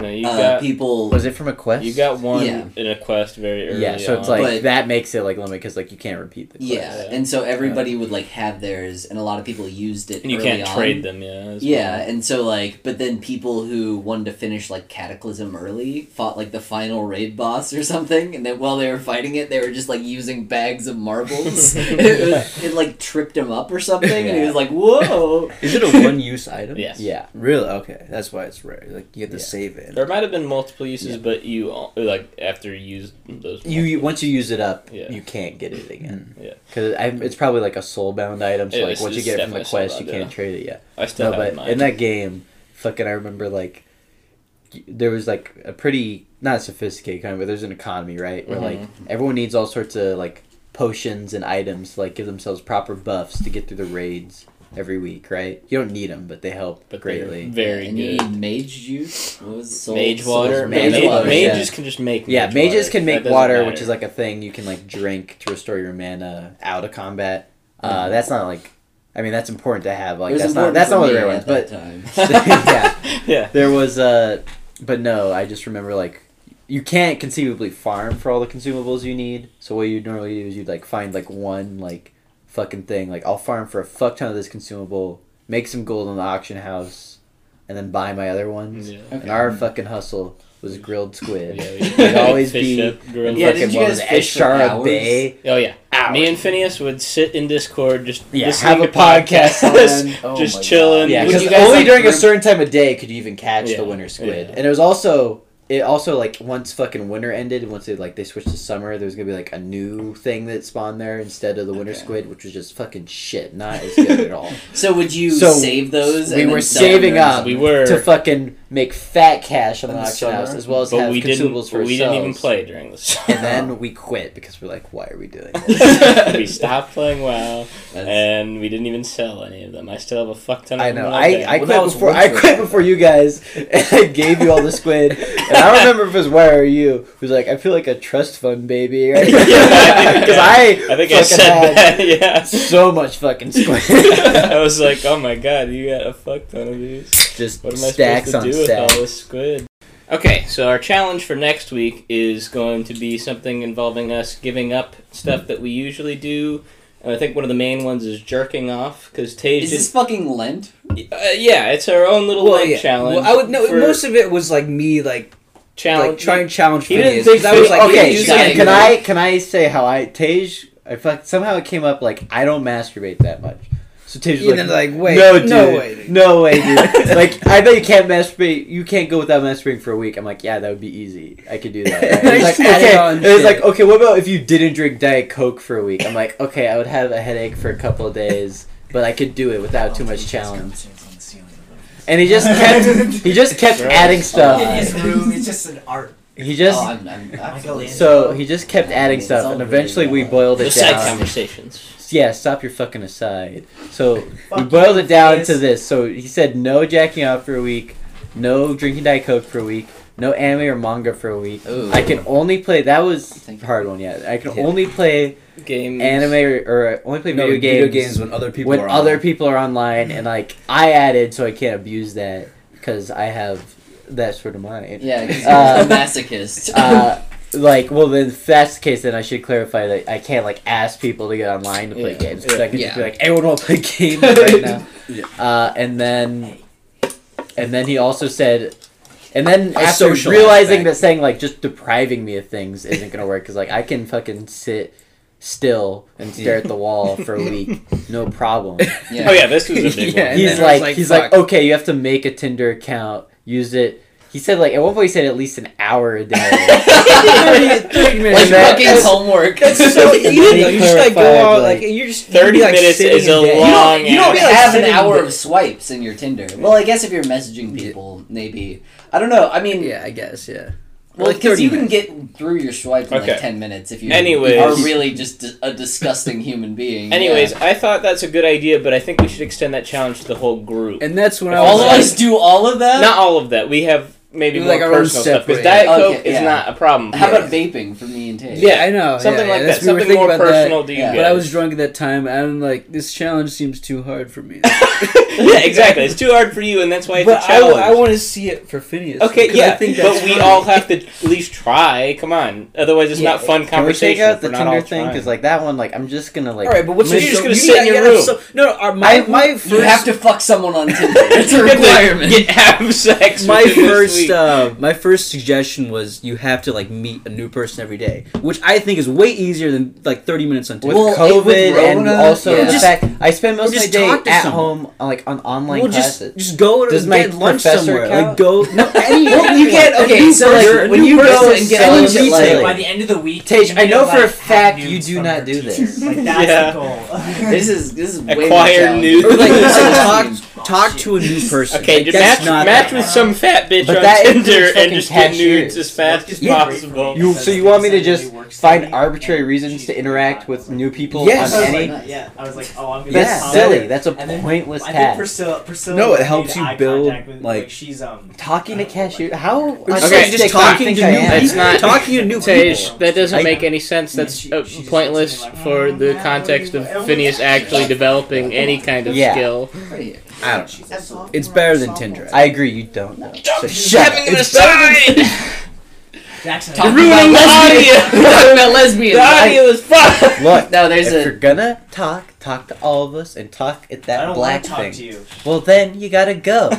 No, you uh, got people Was it from a quest? you got one Yeah. in a quest very early. yeah, so it's on. like But- that makes it like limit because like you can't repeat the quest. yeah, Yeah. and so everybody would like have theirs, and a lot of people used it. and you early can't on. trade them. Yeah. as Yeah, well. and so like, but then people who wanted to finish like Cataclysm early fought like the final raid boss or something, and then while they were fighting it, they were just like using bags of marbles. it, was- it like tripped him up or something, and he was like, "Whoa!" Is it a one use item? Yes. Yeah. Really? Okay, that's why it's rare. Like you have to Yeah. Save it. There might have been multiple uses, Yeah. but you like after you use those. You, you once you use it up, Yeah. you can't get it again. Yeah. Because it's probably like a soulbound item. So It like once you get it from the quest, you can't trade it yet. I still No, have but mine. in that game, fucking, I remember like there was like a pretty not sophisticated kind of, but there's an economy right where like Mhm. everyone needs all sorts of like potions and items to like give themselves proper buffs to get through the raids every week, right? You don't need them, but they help but they're greatly. very and you good. need mage juice. What was? Soul, Mage Soul- water. Mage Mage, water, mages yeah. can just make. Yeah, mages water. can make water, matter. which is like a thing you can like drink to restore your mana out of combat. Uh, Mhm. that's not like, I mean, that's important to have. It Like was that's not that's not one of me the rare ones, but time. yeah, yeah. there was uh, but no, I just remember like you can't conceivably farm for all the consumables you need. So what you normally do is you'd like find like one like fucking thing. Like I'll farm for a fuck ton of this consumable, make some gold in the auction house, and then buy my other ones. Yeah. And our fucking hustle was grilled squid. Yeah, It'd always fish be up, grill. in Yeah, fucking didn't you guys was fish for Azshara? Bay. Oh yeah. Hours. Me and Phineas would sit in Discord just Yeah, listening have a to podcast podcasts, on. Oh just chilling. Yeah, because only like, during a certain time of day could you even catch Yeah, the winter squid, yeah. and it was also it also like once fucking winter ended, once they like they switched to summer, there was gonna be like a new thing that spawned there instead of the winter Okay. squid, which was just fucking shit, not as good at all. So would you So, save those? we and were then them saving up We were, to fucking make fat cash on the the auction house, as well as but have we didn't. consumables for we didn't even play during this. And then we quit because we're like, why are we doing this? we stopped playing WoW, That's- and we didn't even sell any of them. I still have a fuck ton of I know. I. I Well, quit before I quit before you guys, and I gave you all the squid. And I don't remember if it was Why are you who's like, I feel like a trust fund baby, right? Because I, I think fucking I said had that. Yeah. so much fucking squid. I was like, oh my god, you got a fuck ton of these. Just What am I stacks supposed to on do with stacks. all this squid? Okay, so our challenge for next week is going to be something involving us giving up stuff that we usually do. And I think one of the main ones is jerking off because Tage Is this just fucking Lent? uh, yeah, it's our own little like challenge. Well, I would no. for Most of it was like me, like challenge. like trying to challenge. He didn't Phineas, think 'cause I was like, okay, you you can, can I can I say how I Tage? I fuck, somehow it came up like I don't masturbate that much. So Tage was And then like, wait, no, dude, no way, dude. no way, dude. like, I bet you can't masturbate. You can't go without masturbating for a week. I'm like, yeah, that would be easy. I could do that. Right? I It's like, okay. on It was like, okay, what about if you didn't drink Diet Coke for a week? I'm like, okay, I would have a headache for a couple of days, but I could do it without too much challenge. And he just kept, he just kept Gross. adding In stuff. his room, it's just an art. He just, oh, I'm, I'm absolutely. so he just kept adding stuff, all and really eventually we boiled it the side down. conversations. Yeah, stop your fucking aside. So we boiled it down Phineas. to this. So he said no jacking off for a week, no drinking Diet Coke for a week, no anime or manga for a week. Ooh. I can only play. That was a hard one. Yeah, I can Yeah. only play Games. anime or, or only play no, video games, video games when other people when are other on. people are online, and like I added so I can't abuse that because I have that sort of mind. Yeah, Uh, a masochist. Uh, like, well, then if that's the case, then I should clarify that I can't like ask people to get online to play Yeah. games because I could Yeah. just be like, "Everyone want to play games right now." Yeah. Uh, and then and then he also said, and then A after social realizing aspect. that saying like just depriving me of things isn't gonna work because like I can fucking sit still and stare at the wall for a week, no problem. Yeah. Oh yeah, this was a big Yeah, one. he's then I was like, like, he's fuck. like, okay, you have to make a Tinder account, use it. He said like at one point he said at least an hour a day. 30, 30 minutes. Like that- fucking that's- homework. That's so easy. though. You just gotta go out like, like, you're just Thirty like, minutes is in a bed. You long. don't, you don't like, have an hour there. of swipes in your Tinder. Well, I guess if you're messaging people, maybe. I don't know. I mean, Yeah, I guess. Yeah. well, because 30 you can get through your swipes in Okay. like ten minutes if you Anyways. are really just a disgusting human being. Anyways, yeah. I thought that's a good idea, but I think we should extend that challenge to the whole group. And that's when I all was of like, us do all of that. Not all of that. We have maybe Like more own personal stuff because Diet Okay, Coke is yeah. not a problem. How about vaping for me and yeah, I know. something yeah, like that's- that? we Something thinking more about that, personal to you Yeah. But I was drunk at that time, and I'm like, this challenge seems too hard for me. yeah, exactly. It's too hard for you, and that's why it's but a I, challenge. I want to see it for Phineas. Okay, because I yeah, think but that's we fun. all have to at least try. Come on, otherwise it's Yeah, not fun Can we take conversation. out the Tinder thing? Because like that one, like I'm just gonna like. All right, but what's You're your just gonna you sit in your you room. So, no, no, our, my I- my first You have to fuck someone on Tinder. It's a You have requirement. Get have sex. my first uh, my first suggestion was you have to like meet a new person every day, which I think is way easier than like 30 minutes on with Tinder. Well, COVID with and Rona, also yeah. the Just- fact I spend most of my day at someone. home, like on online well, just classes. just go to Does my get lunch somewhere. count? Like go no any. Well, you get- a okay, new so, like, person, when you go and get any lunch at, like- By the end of the week, Tage, I know for a fact have you do not do this. Like that's Yeah. the goal. This is this is way more Acquire challenging. nudes. Like you said, Challenging. talk talk to a new person. Okay, like, match not match with some fat bitch But on Tinder and just get cashiers. nudes as fast as Yeah. possible. You so you want me to just find arbitrary reasons to interact with new people Yes. on any? like, yeah, I was like, oh, I'm gonna. That's comment. silly. That's a And then pointless I think task. Priscilla, Priscilla No, it helps you build, with- like- she's um. Talking to cashier, how Okay, just, autistic just do you talking to new am? people. It's not- talking to new people. that doesn't make any sense. That's uh, pointless said something like, for the "Mm, context of Phineas actually developing any kind of skill. Right. I don't know. She's a sophomore It's better than sophomore. Tinder. I agree. You don't know. So shut up. Having an It's better aside. Jackson. Talking ruining about the lesbian- audio. Talking about lesbians. The I- audio is fucked. Look, No, there's if a- you're gonna talk, talk to all of us and talk at that I that don't black want to talk to you. Well, then you gotta go.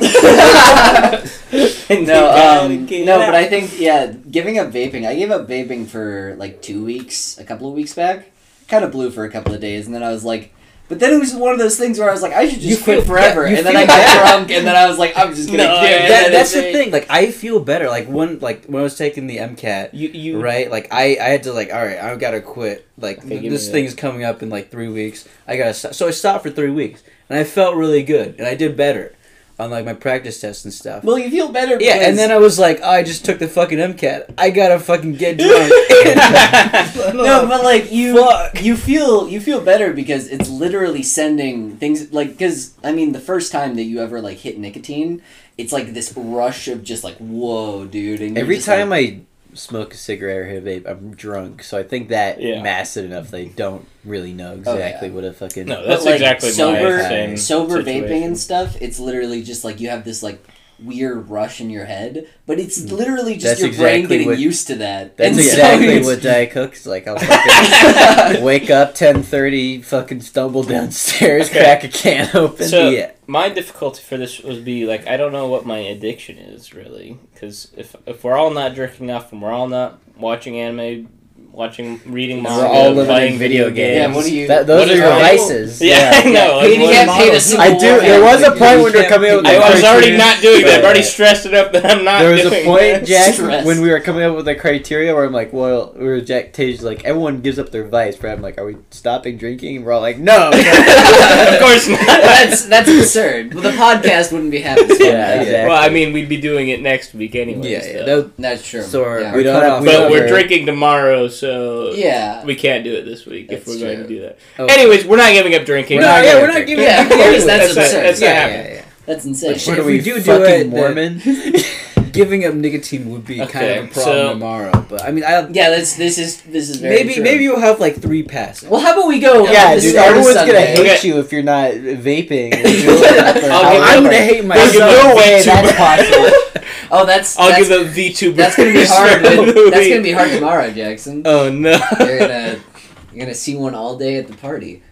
no, um, no, but I think yeah, giving up vaping. I gave up vaping for like two weeks, a couple of weeks back. Kind of blew for a couple of days, and then I was like, but then it was one of those things where I was like, I should just You quit feel- forever, yeah, and then feel I got bad. drunk, and then I was like, I'm just gonna No, quit. That, that's the thing. Like I feel better. Like one, like when I was taking the MCAT, You you right? Like I, I had to like, all right, I gotta quit. Like Okay, th- this thing's thing coming up in like three weeks. I gotta stop. So I stopped for three weeks, and I felt really good, and I did better on like my practice tests and stuff. Well, you feel better. yeah, and then I was like, oh, I just took the fucking MCAT. I gotta fucking get drunk. no, but like you, Fuck. you feel you feel better because it's literally sending things like because I mean the first time that you ever like hit nicotine, it's like this rush of just like whoa, dude. And Every time like, I smoke a cigarette or hit a vape, I'm drunk. So I think that Yeah. masked it enough. They don't really know Oh, exactly yeah. what a fucking. No, that's like, exactly sober- my same sober situation. vaping and stuff, it's literally just like you have this like weird rush in your head, but it's mm. literally just That's your brain getting what- used to that. That's And exactly it's- what Diet Coke's like. I'll fucking wake up ten thirty, fucking stumble downstairs, Okay. crack a can open. So Yeah. my difficulty for this would be like I don't know what my addiction is really because if if we're all not jerking off and we're all not watching anime, watching reading We're manga, all living playing in video games. Yeah, what do you- That, those what are your vices. Yeah, I know. He What can't pay the I do. There was a point when we were coming up with I was already not doing that. I've already stressed it up that I'm not There was doing a point, that. Jack, Stress. when we were coming up with the criteria where I'm like, well, we were Jack Tage like everyone gives up their vice, but I'm like, are we stopping drinking? And we're all like, no. of course not. that's that's absurd. Well, the podcast wouldn't be happening. Yeah, exactly. Well, I mean, we'd be doing it next week anyway. yeah, yeah. That's true. So we don't cut have- off- we but don't we're drinking tomorrow, so yeah. we can't do it this week if we're going to do that. Oh. Anyways, we're not giving up drinking. We're no, not yeah, we're not giving. up. of anyway. course, that's That's not- absurd. that's not yeah, happening. yeah, yeah. That's insane. But What if are we we, do do it, the- Mormon? Giving up nicotine would be kind of a problem so- tomorrow. But I mean, I yeah, that's this is this is very maybe true. maybe you'll have like three passes. Well, how about we go? yeah, dude, start of everyone's gonna hate Okay. you if you're not vaping. I'll give I'm gonna hate I'll myself. give no way VTuber. that's possible. Oh, that's I'll that's, give the VTuber. that's gonna be hard. for that's gonna be hard tomorrow, Jackson. Oh no! You're gonna you're gonna see one all day at the party.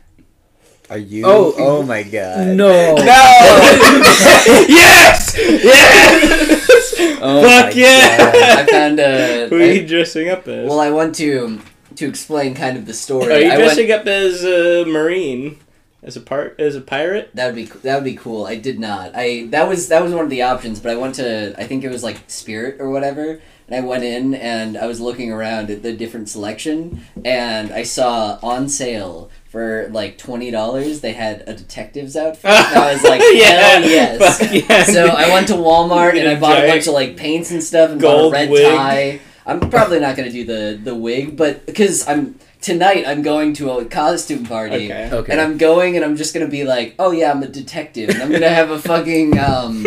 Are you? Oh, Oh, my god. No. No! yes! yes! Yes! Oh Fuck my yeah! God. I found a. Who are you dressing up as? well, I want to to explain kind of the story. are you I went- dressing up as a marine? As a part as a pirate? That would be that would be cool. I did not. I that was that was one of the options, but I went to I think it was like Spirit or whatever, and I went in and I was looking around at the different selection, and I saw on sale for like twenty dollars they had a detective's outfit. And I was like, hell yes. Yeah. So I went to Walmart and I bought a bunch of like paints and stuff and bought gold a red wig. tie. I'm probably not gonna do the the wig, but because I'm tonight I'm going to a costume party. Okay. Okay. And I'm going and I'm just gonna be like, oh yeah, I'm a detective. And I'm gonna have a fucking, um,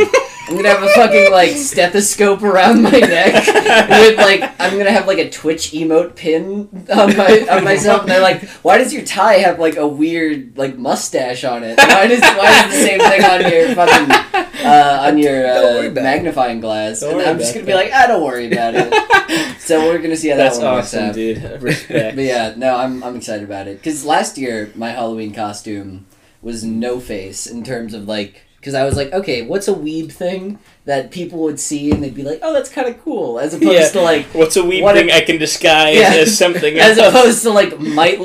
I'm gonna have a fucking, like, stethoscope around my neck. with, like, I'm gonna have, like, a Twitch emote pin on my on myself. And they're like, why does your tie have, like, a weird, like, mustache on it? Why does, why is the same thing on your fucking, uh, on your uh, about it. magnifying glass? Don't and I'm just gonna be that. like, ah, don't worry about it. so we're gonna see how That's that one works awesome, out. dude. Respect. But yeah, no, I'm I'm excited about it because last year my Halloween costume was no face in terms of like because I was like, okay, what's a weeb thing that people would see and they'd be like, oh, that's kind of cool, as opposed Yeah. to like. What's a weeb What thing if- I can disguise Yeah. as something As else? opposed to like might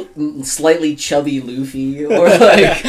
slightly chubby Luffy or like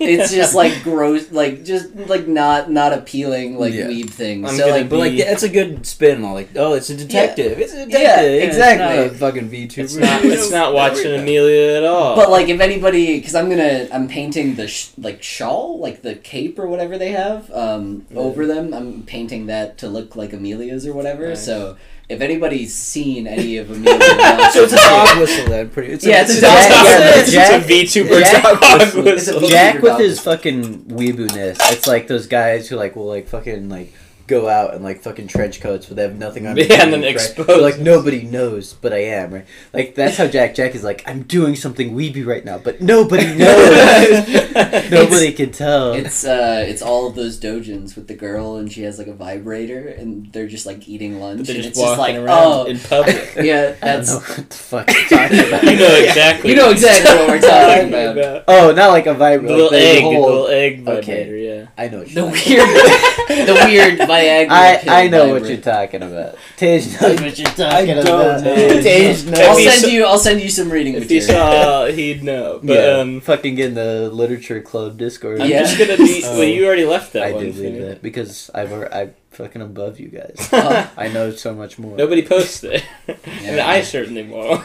it's just like gross like just like not not appealing like Yeah. weeb things. I'm so gonna like But like be- that's a good spin. All like, oh, it's a detective. It's a detective. Yeah, it's not exactly. a fucking VTuber. It's not. It's not watching Amelia at all. But like, if anybody, because I'm gonna, I'm painting the sh- like shawl, like the cape or whatever they have um, Yeah. over them. I'm painting that to look like Amelia's or whatever. Nice. So if anybody's seen any of Amelia's, so it's a dog whistle then. Pretty. It's Yeah, a, it's a Jack- dog yeah, whistle. Jack- it's a VTuber Jack dog whistle. whistle. It's a Jack with his whistle. fucking weeboo-ness. It's like those guys who like will like fucking like go out in like fucking trench coats but they have nothing on. Yeah, and then right? expose. They're like nobody knows, but I am right. Like that's how Jack Jack is like. I'm doing something weeby right now, but nobody knows. nobody can tell. It's uh, it's all of those dojins with the girl, and she has like a vibrator, and they're just like eating lunch, But they're and just it's just like, walking around oh, in public. yeah, I don't that's know what the fuck you're talking about. You know exactly. you know exactly what we're talking about. Oh, not like a The vibrator. little like egg, the the little egg Okay. vibrator. Yeah. I know. What The you're weird, the weird Viagra. I I know what you're talking about. Tage knows what you're talking don't about. know. Tage knows. I'll send you. I'll send you some reading If he material. saw, he'd know. But yeah, um, fucking get in the literature club Discord. I'm Yeah. just gonna be. Oh. well, you already left that I one. did leave thing. that because I've al- I'm fucking above you guys. I know so much more. Nobody posts it, and Yeah. I certainly won't.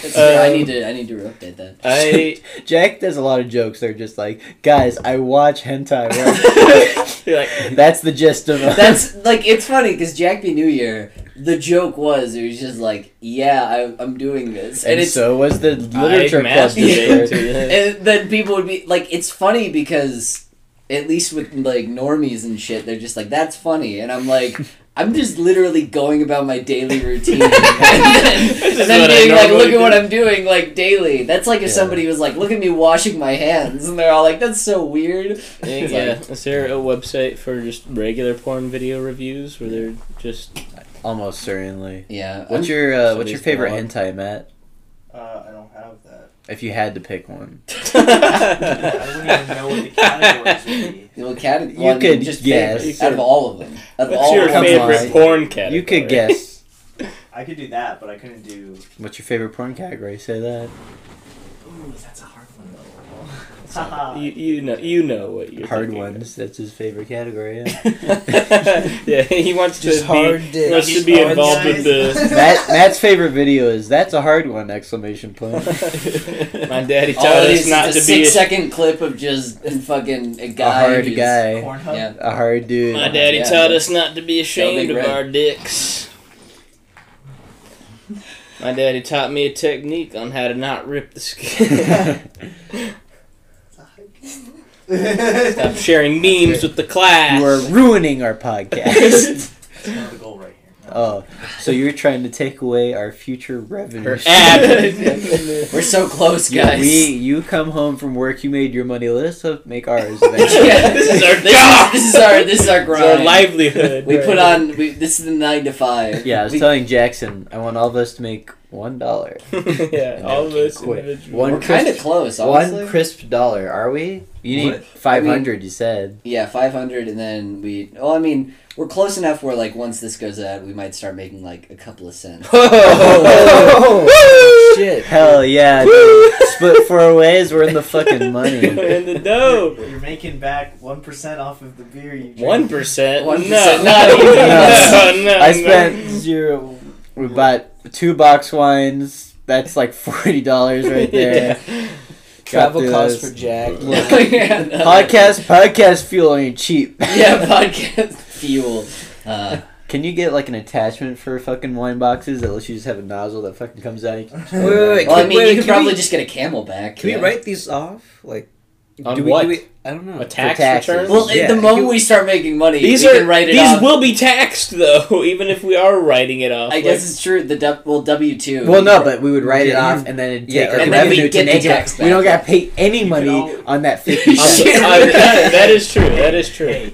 True, I Um, need to. I need to update that. I Jack does a lot of jokes. They're just like, guys, I watch hentai. right?" you're like That's the gist of it. That's like it's funny because Jack B. New Year. The joke was it was just like, yeah, I, I'm doing this, and, and so was the literature club to and then people would be like, it's funny because at least with like normies and shit, they're just like, that's funny, and I'm like. I'm just literally going about my daily routine, and then, and then being like, normally "Look at what. I'm doing, like daily." That's like if Yeah. somebody was like, "Look at me washing my hands," and they're all like, "That's so weird." It's Yeah, like- is there a website for just regular porn video reviews where they're just Almost certainly. Yeah. What's I'm- your uh, What's your favorite blog. hentai, Matt? Uh, I don't have that. If you had to pick one, I wouldn't even know what the categories would be. Well, cat- You well, I mean, could just guess. favorites, out of all of them. Out of What's all your of them. favorite on. porn category? you could guess. I could do that, but I couldn't do. What's your favorite porn category? Say that. Ooh, that's a hard one though. you, you know you know what you're Hard thinking. ones. That's his favorite category. Yeah. yeah, he wants Just to hard be dick. wants to be hard involved with the. Matt, Matt's favorite video is "That's a hard one!" Exclamation point. My daddy All taught it us not to a be. six A, second clip of just fucking a guy. hard guy. Pornhub. Yeah. A hard dude. my daddy Yeah, taught that's- us not to be ashamed of red. our dicks. My daddy taught me a technique on how to not rip the skin. Stop sharing memes with the class. you are ruining our podcast. That's the goal right here. Oh, so you're trying to take away our future revenue? Ab. We're so close, Yeah, guys. we you come home from work, you made your money. Let us uh, make ours. Eventually. Yeah. This is our this job. Is, this is our this is our It's grind. our livelihood. we put on. We, this is the nine to five. yeah, I was we, telling Jackson, I want all of us to make One dollar. yeah, all of us individually. One We're kind of close, honestly. One crisp dollar, are we? You need What? five hundred. You said. Yeah, 500, and then we. Well, I mean, we're close enough where, like, once this goes out, we might start making, like, a couple of cents. Oh, Shit. Hell yeah! dude. Split four ways. We're in the fucking money. in the dough. You're making back one percent off of the beer you drink. One percent. 1%, No, not even. no, no, I no. spent zero. We bought two box wines. That's like forty dollars right there. Travel through costs those. for Jack. Yeah, no. Podcast podcast fuel ain't cheap. Yeah, podcast fuel. Uh, Can you get like an attachment for fucking wine boxes that lets you just have a nozzle that fucking comes out? You can Wait, wait, wait. well, I mean, wait, you could can probably we- just get a camelback. Can yeah. we write these off? Like, On do we, what? do we? I don't know. A tax taxes. return? Well, Yeah, the moment we start making money, these we are can write it these off. will be taxed though, even if we are writing it off. I guess it's true. The du- well W two. Well, no, but we would write it off and then it'd yeah, take our we revenue to the make tax it. We don't back. gotta pay any money can on that fifty I'm so- cents. I- that- that is true. That is true.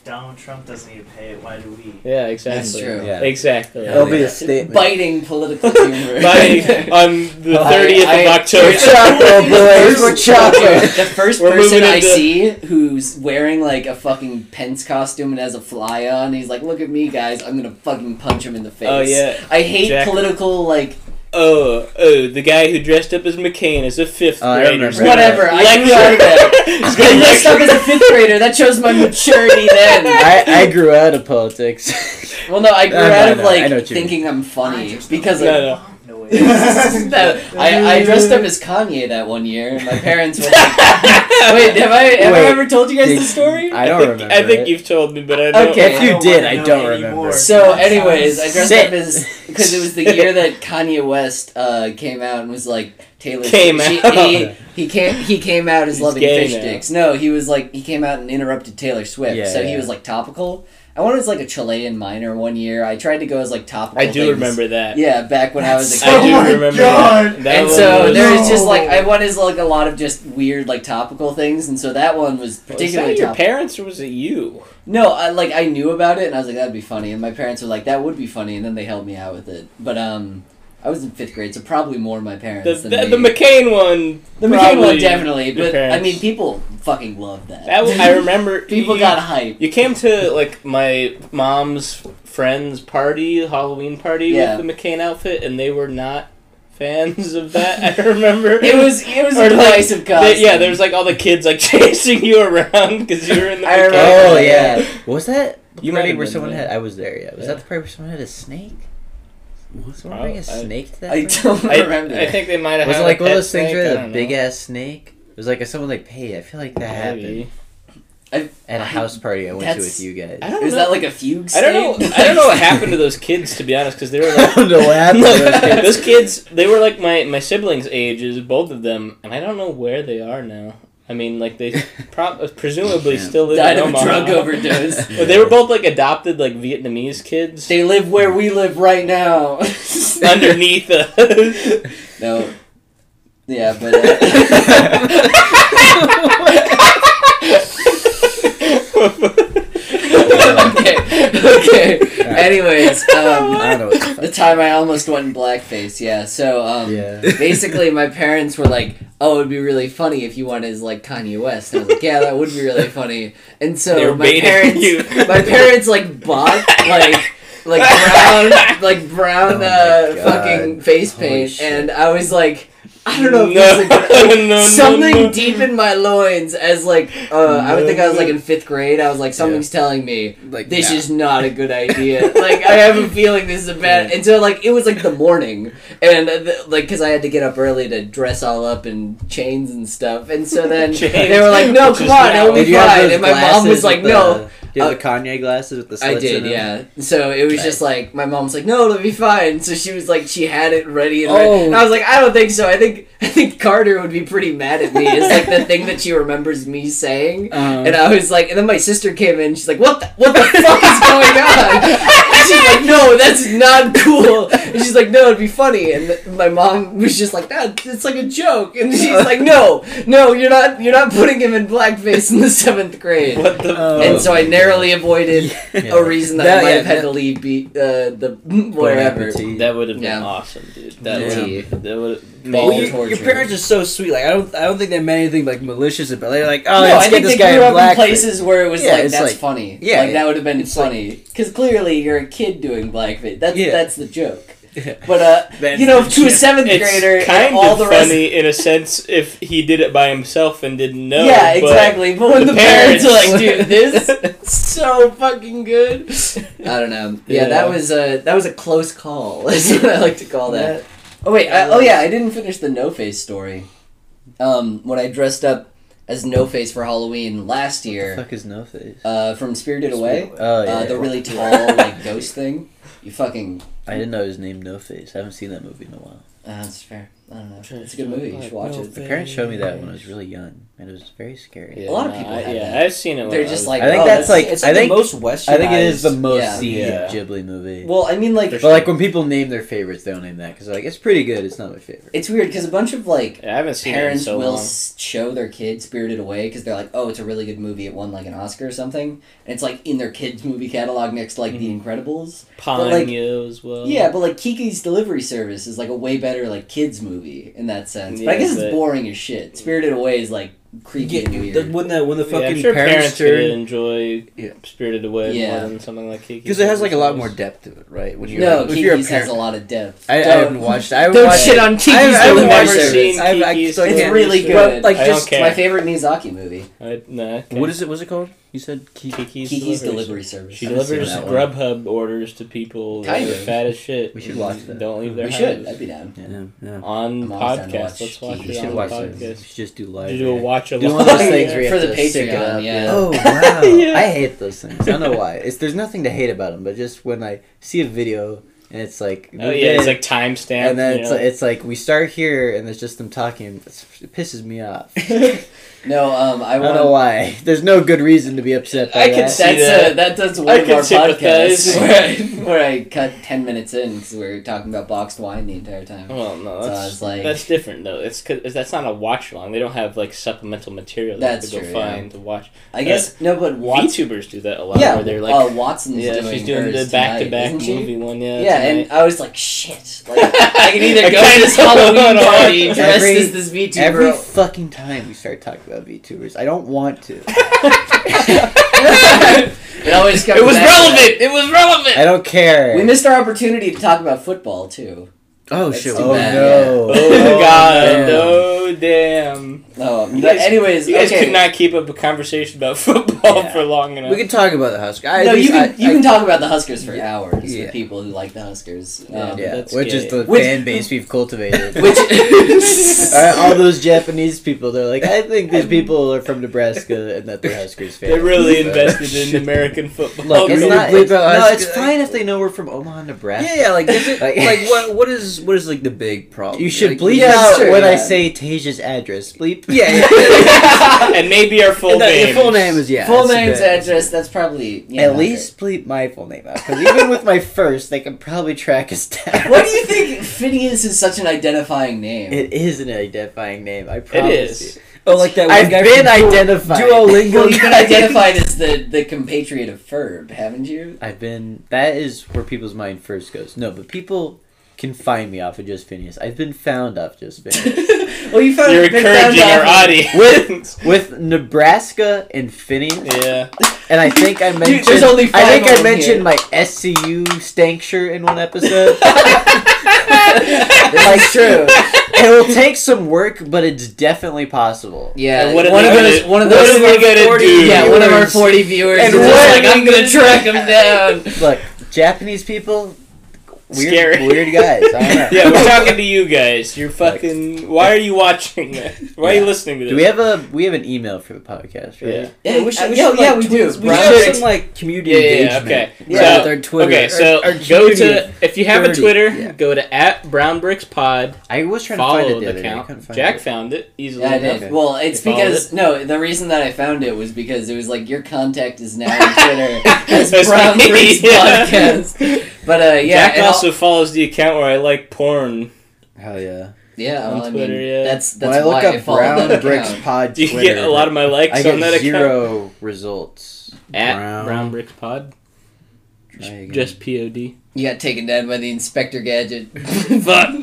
If, Donald Trump doesn't need to pay it, why do we? Yeah, exactly. That's true. Yeah. Exactly. It'll be a statement. biting political humor. By on the thirtieth I- of October. Chocolate, boys, The we're first- chocolate. The first We're person moving I into- see who's wearing like a fucking Pence costume and has a fly on, he's like, "Look at me, guys! I'm gonna fucking punch him in the oh, face." Oh yeah. I hate Jack- political like Oh, oh, the guy who dressed up as McCain as a fifth oh, I grader. remember whatever. I grew out of that. He's I dressed up as a fifth grader. That shows my maturity then. I, I grew out of politics. Well, no, I grew No, no, out of no, like what mean. thinking I'm funny because No, of, no. No way. that, I, I dressed up as Kanye that one year, and my parents were like, "Wait, have I have I ever told you guys did- the story?" I don't think, remember. I think it. you've told me, but I don't. Okay. If you don't did, I don't anymore. remember. So, anyways, I dressed Sit. up as because it was the year that Kanye West uh, came out and was like Taylor. Came she- out. He, he came. He came out as He's loving fish now. sticks. No, he was like he came out and interrupted Taylor Swift. Yeah, so he was like topical. I wanted as like a Chilean minor one year. I tried to go as like topical. I do things. remember that. Yeah, back when I was a I kid. do Oh my remember God. that. That and so was- there was just like I went as like a lot of just weird like topical things, and so that one was Was particularly that your parents or was it you? No, I like I knew about it and I was like that'd be funny and my parents were like that would be funny and then they helped me out with it. But um I was in 5th grade so probably more my parents the, than the me. McCain one. the McCain one definitely, your but I mean people fucking love that. That was, I remember. people you, got hype. You came to like my mom's friend's party, Halloween party Yeah. with the McCain outfit, and they were not fans of that. I remember It was it was Or, a like, divisive They- yeah, there was like all the kids like chasing you around because you were in the. I McCain remember Oh yeah. yeah. Was that the You might party have where someone there. had? I was there. Yeah. Was Yeah. that the party where someone had a snake? Someone Oh, bring a I- snake to that? I party? don't I, remember. I think they might have. Was it like a one of those things snake, where the big ass snake? It was like someone like paid. I feel like that happened Maybe. at a house party I went to with you guys. I don't Is know. that like a fugue I don't know. I don't know what happened to those kids to be honest, because they were I like. don't know what happened to those kids. those kids, they were like my my siblings' ages, both of them, and I don't know where they are now. I mean, like they pro- presumably Yeah. still live Died in of a Omaha. drug overdose. But they were both like adopted, like Vietnamese kids They live where we live right now. underneath us. No. Yeah, but. Uh, okay. Okay. Anyways, um, I don't know. What the the time I almost went in blackface. Yeah. So um, Yeah. basically, my parents were like, "Oh, it'd be really funny if you went as like Kanye West." And I was like, "Yeah, that would be really funny." And so my parents, you. my parents like bought like. Like brown, like brown, Oh uh, fucking face Holy paint, shit. and I was like, I don't know if No, this a good, like, no, no, something no. deep in my loins as like uh, I would think I was like in fifth grade. I was like something's telling me Like this yeah. is not a good idea. like I have a feeling this is a bad. And so like it was like the morning, and uh, the, like because I had to get up early to dress all up in chains and stuff, and so then they were like, "No, come on, it'll be fine." And my mom was like, "No." the- Do you have the Kanye glasses with the I slits in did, them? yeah. So it was just like my mom's like, "No, it'll be fine." So she was like, she had it ready and, Oh. ready. and I was like, "I don't think so. I think I think Carter would be pretty mad at me." It's like the thing that she remembers me saying. Uh, And I was like, and then my sister came in. She's like, "What the what the fuck is going on?" And she's like, "No, that's not cool." And she's like, "No, it'd be funny." And th- my mom was just like, "That it's like a joke." And she's like, "No, no, you're not. You're not putting him in blackface in the seventh grade." What the? Oh. And so I Did narrowly avoided Yeah. a reason that, That- I might yeah, have had that- to leave be, uh, the wherever. That would have been Yeah. awesome, dude. That Yeah. would that would Ball Well, your, torture. your parents are so sweet. Like I don't, I don't think they meant anything like malicious about. it. They're like, oh, no, let's I get think this they guy grew in up in black. places where it was Yeah, like that's like- funny. yeah, like that would have been funny because clearly you're a kid doing blackface. That's Yeah. that's the joke. But uh, you know, to a joke. seventh grader, It's kind all of the rest. funny in a sense if he did it by himself and didn't know. yeah, but exactly. But when the the, parents, are like, "Dude, this is so fucking good," I don't know. Yeah, Yeah. that was a that was a close call. Is what I like to call that. Oh wait, I, oh yeah, I didn't finish the No Face story. Um, when I dressed up as No Face for Halloween last year, fuck is no face. uh, from Spirited Away, Oh yeah. uh, the really tall like ghost thing. You fucking. I didn't know his name No Face. I haven't seen that movie in a while. Uh, that's fair. I don't know. It's a good movie. You should watch No it. My parents showed me that when I was really young, and it was very scary. Yeah, A lot of people I, have yeah, that. I've seen it. They're just like, I think oh, that's like- It's I think- the most western. I think it is the most Yeah. seen Yeah. Ghibli movie. Well, I mean, like, but like when people name their favorites, they don't name that because like it's pretty good. It's not my favorite. it's weird because a bunch of like I haven't seen parents so will long. show their kids Spirited Away because they're like, oh, it's a really good movie. It won like an Oscar or something, and it's like in their kids' movie catalog next to like The mm-hmm. Incredibles. like- as well. Yeah, but like Kiki's Delivery Service is like a way better like kids movie in that sense. but I guess but- it's boring as shit. Spirited Away is like creepy Yeah, and the, when the when the Yeah, fucking I'm sure parents, parents could enjoy Yeah. Spirited Away Yeah. more than something like Kiki. because it has like a lot more depth to it, right? When you're no, like, if you're a Kiki's has a lot of depth. I, I haven't watched. I haven't Don't watched shit on Kiki's I haven't- I haven't Delivery watched Service. it. I haven't- I Kiki's still It's really good. But, like just my favorite Miyazaki movie, I, no, okay. what is it? What's it called? You said Kiki. Kiki's, Kiki's Delivery Delivery Service. Service. She I haven't delivers. Grubhub orders to people that Kind are fat as shit. We should watch that. Don't leave their we house. should. I'd be down. Yeah, yeah. on I'm always down to podcast. watch Let's watch Kiki. it We on should the watch that. podcast. We should just do live. To do a watch Do along. one of those Yeah, things where you for have the to sync it Patreon, up. yeah. Oh wow! Yeah. I hate those things. I don't know why. It's there's nothing to hate about them, but just when I see a video and it's like Oh yeah, it's like timestamp. and then you it's know. like, it's like we start here and it's just them talking. It's, it pisses me off. No, um, I I don't know why. There's no good reason to be upset by I can that. see That's that. uh, that does one I of can our sympathize. podcasts where I, where I cut ten minutes in because we were talking about boxed wine the entire time. Well, no, So that's it's like- that's different though. It's cause that's not a watch along. They don't have like supplemental material that That's to go true, find to watch. I guess no, but Watson. VTubers do that a lot. Yeah, where they're like, uh, Watson's yeah, doing she's doing the back to back isn't movie one. Yeah, Yeah, tonight. and I was like, shit. Like, I can either go to this Halloween party dressed Every- as this VTuber. Every fucking time we start talking about VTubers, I don't want to. it always comes it was back to relevant. It was relevant. I don't care. that. We missed our opportunity to talk about football too. Oh That's shit! too oh bad, no! Oh, oh god! damn. Oh damn! Oh, You but guys- anyways, You guys okay. could not keep up a conversation about football Yeah. for long enough. We can talk about the Huskers. I, no, you I- can you I- can talk about the Huskers for hours Yeah. with people who like the Huskers. Yeah. Um, yeah, That's which gay. is the Which- fan base we've cultivated. Which Alright, all those Japanese people, they're like, I think these people are from Nebraska and that they're Huskers fans. They're really So- invested in American football. Look, it's not. bleep It's, out no, it's fine if they know we're from Omaha, Nebraska. Yeah, yeah, like is it Like- like, what what is what is like the big problem? You should Like, bleep out sure, when I say Tasia's address. Bleep. Yeah, yeah. and maybe our full name. the full name is yeah. full it's name's bit- address. That's probably yeah, At not least bleep my full name out, because even with my first, they can probably track us down. great. What do you think? Phineas is such an identifying name. It is an identifying name. I promise It is. you. Oh, like that one I've guy been identified. Duolingo. well, you've been identified as the the compatriot of Ferb, haven't you? I've been. That is where people's mind first goes. No, but people can find me off of just Phineas. I've been found off just Phineas. Well, you found You're been found encouraging our audience. with with Nebraska and Finney. yeah. and I think I mentioned. there's only I think I mentioned here. my SCU stank shirt in one episode. That's true. it will take some work, but it's definitely possible. Yeah, what one of gonna- those, one of what those are they gonna 40 do? Yeah, one of our Viewers. forty viewers And is just like, I'm gonna track them down. Look, Japanese people, weird, Scary. weird guys. I don't know. Yeah, we're talking to you guys. You're fucking. Why are you watching that? Why are you listening to this? Do we have a we have an email for the podcast, right? Yeah. Yeah, we should, we yeah, should, yeah, like, we tweet- do. We Brown should have Bricks- some like community Yeah, yeah, yeah, engagement. okay. Yeah, So- with our Twitter. Okay, so Our- our go to if you have a Twitter, yeah. go to at Brown Bricks Pod. I was trying to find Follow it the, the other account. couldn't find Jack it. found it easily. Yeah, enough. did. Okay. Well, it's You followed because no, the reason that I found it was because it was like your contact is now on Twitter as That's Brown Bricks. Podcast. But uh, yeah, Jack and I'll- also follows the account where I like porn. Hell yeah! yeah, on well, I Twitter, mean, yeah. that's When that's I look why I up Brown Bricks account. Pod Do you get a lot of my likes I get on that account? zero results. At Brown. Brown Bricks Pod. Just P O D. You got taken down by the Inspector Gadget. Fuck. Let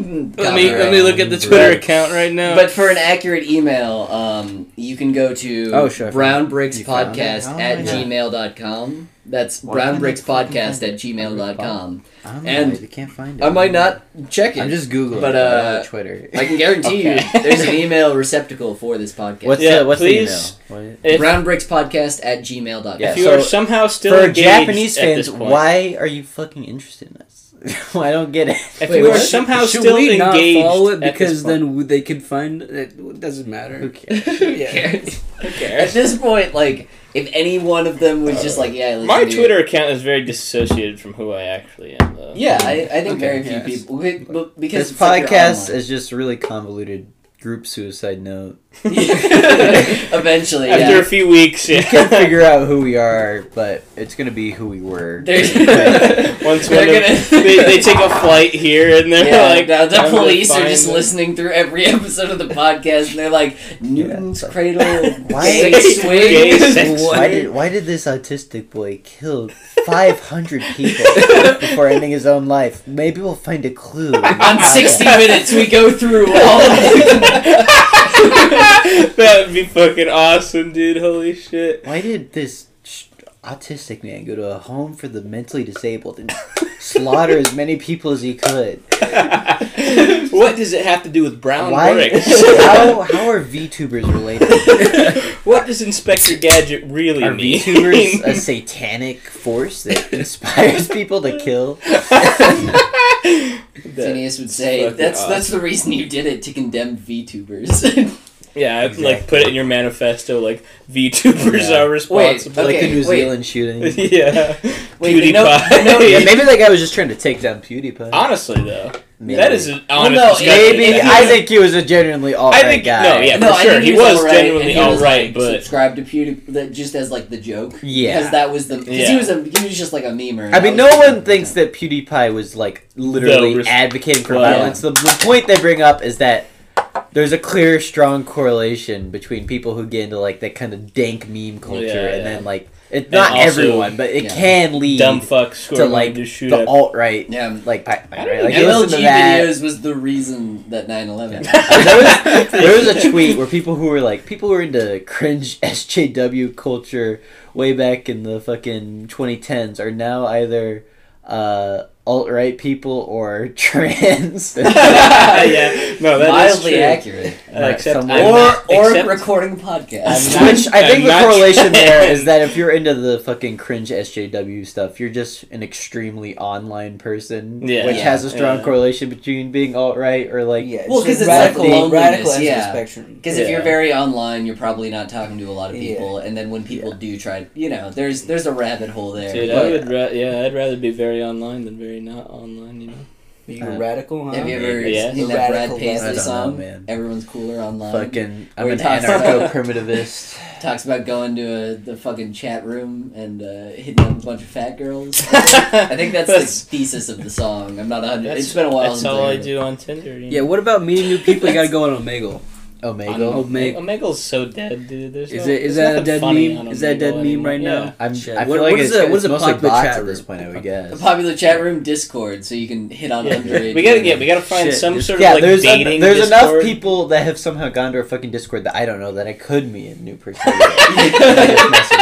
me let me look at the Twitter Right. account right now. But for an accurate email, um, you can go to Oh, sure. You found brownbrickspodcast it? at Oh, yeah. gmail.com. That's Why can't I brownbrickspodcast at gmail.com. I don't know. and I can't find it. I might not check it. I'm just googling. But, I don't uh, Twitter. I can guarantee Okay. you there's an email receptacle for this podcast. what's Yeah, the what's please. the email? What- if, brownbrickspodcast at gmail.com. Yeah, if you so are somehow still For engaged Japanese at fans, this point, why are you fucking interested in this? I don't get it. if Wait, you are what? somehow Should still we not engaged follow it because then they could find it? It doesn't matter. Who cares? Who cares? Who At this point, like, if any one of them was just like, yeah, listen My to. Twitter account is very dissociated from who I actually am, though. Yeah, I, I think Okay, very few yes. people. but Because This it's like podcast is just really convoluted group suicide note. Eventually, After yeah. a few weeks, We can't figure out who we are, but it's gonna be who we were. Once They're of- gonna- they, they take a flight here and they're Yeah, like, now the police are just them." listening through every episode of the podcast, and they're like, "Newton's it's like- Cradle, Why- gay Gay swing." sex Why did why did this autistic boy kill 500 people before ending his own life? Maybe we'll find a clue. On 60 minutes, we go through all of the. that would be fucking awesome, dude. Holy shit. Why did this autistic man go to a home for the mentally disabled and slaughter as many people as he could? what does it have to do with brown Why? bricks? how, how are VTubers related? what does Inspector Gadget really Are mean? VTubers a satanic force that inspires people to kill? Phineas would say, "That's that's the reason you did it to condemn VTubers." Yeah, I'd, like put it in your manifesto. Like VTubers Yeah. are responsible. like the Okay, New wait. Zealand shooting. yeah, Wait, but no- PewDiePie. no, Yeah, maybe that guy was just trying to take down PewDiePie. Honestly, though, Maybe. that is an Well, honest. no. Maybe I think he was a genuinely all I think- guy. no, yeah. no, for I sure, think he he, was alright, genuinely and he was, alright, like, but- subscribe to PewDiePie just as like the joke. Yeah. because that was the because Yeah. he was a he was just like a memer. I mean, no was- one thinks that PewDiePie was like literally res- advocating for Well, violence. The, the point they bring up is that there's a clear, strong correlation between people who get into like that kind of dank meme culture Yeah, and then like it's not also- everyone, but it Yeah. can lead dumb fucks to like going to shoot the alt right. Yeah. Like, pi- I don't right? know. like you listen to MLG that. videos was the reason that 9/11. there, was, there was a tweet where people who were like people who were into cringe SJW culture way back in the fucking 2010s are now either uh, alt right people or trans. yeah, no, that is Mildly true. accurate. Uh, except Some- I'm or not- or except- recording podcast. I'm not- Which I think I'm the correlation there trans. is that if you're into the fucking cringe SJW stuff, you're just an extremely online person, Yeah. which Yeah. has a strong Yeah. correlation between being alt right or like Yeah, Well, just 'cause it's radical, like loneliness, radical ends yeah. spectrum. Because if you're very online, you're probably not talking to a lot of Yeah. people, and then when people do try, you know, there's there's a rabbit hole there. Dude, But I would ra- yeah, I'd rather be very online than very not online. You know. You Uh, radical, huh? have you ever Yeah. seen that Brad Radical Paisley I don't know, song? man. Everyone's cooler online. fucking I'm an anarcho-primitivist. Talks about going to a, the fucking chat room and uh, hitting up a bunch of fat girls. I think that's, That's- the thesis of the song. I'm not a hundred. It's been a while That's since all I heard it. do on Tinder. You Yeah, what about meeting new people? You gotta go on Omegle. Omegle. Oh, Omegle. Omegle's so dead, dude. There's Is no, it- is that a dead meme? Is that a dead meme anymore. right now? Yeah. I'm, Shit. I feel What- like what is it's, the- what it's is popular bots chat at room? this point. I would guess. The popular chat room Discord, so you can hit on Yeah. underage. We gotta women. get. We gotta find Shit, some just- sort yeah, of like there's dating. en- there's enough people that have somehow gone to a fucking Discord that I don't know that I could meet a new person. I just message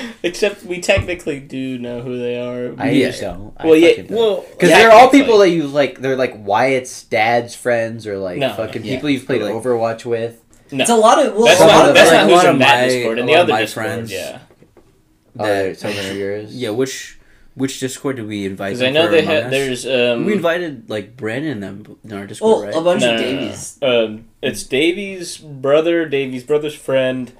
them. Except we technically do know who they are. I Yeah. just don't. I well, yeah. don't. Well, Because yeah, they're all people that you like. They're like Wyatt's dad's friends, or like No, fucking people you've played Like- Overwatch with. No. It's a lot of. Well, That's a lot of That's the- not a who's lot in of that my- Discord. And the other my Discord, friends. yeah. Oh, That- they're some of yours. Yeah, which which Discord did we invite? Because I know they Among had. Us? There's um. we invited like Brandon and them in our Discord, a right? A bunch no, of no, no, no. Davies. Um, it's Davies' brother, Davies' brother's friend.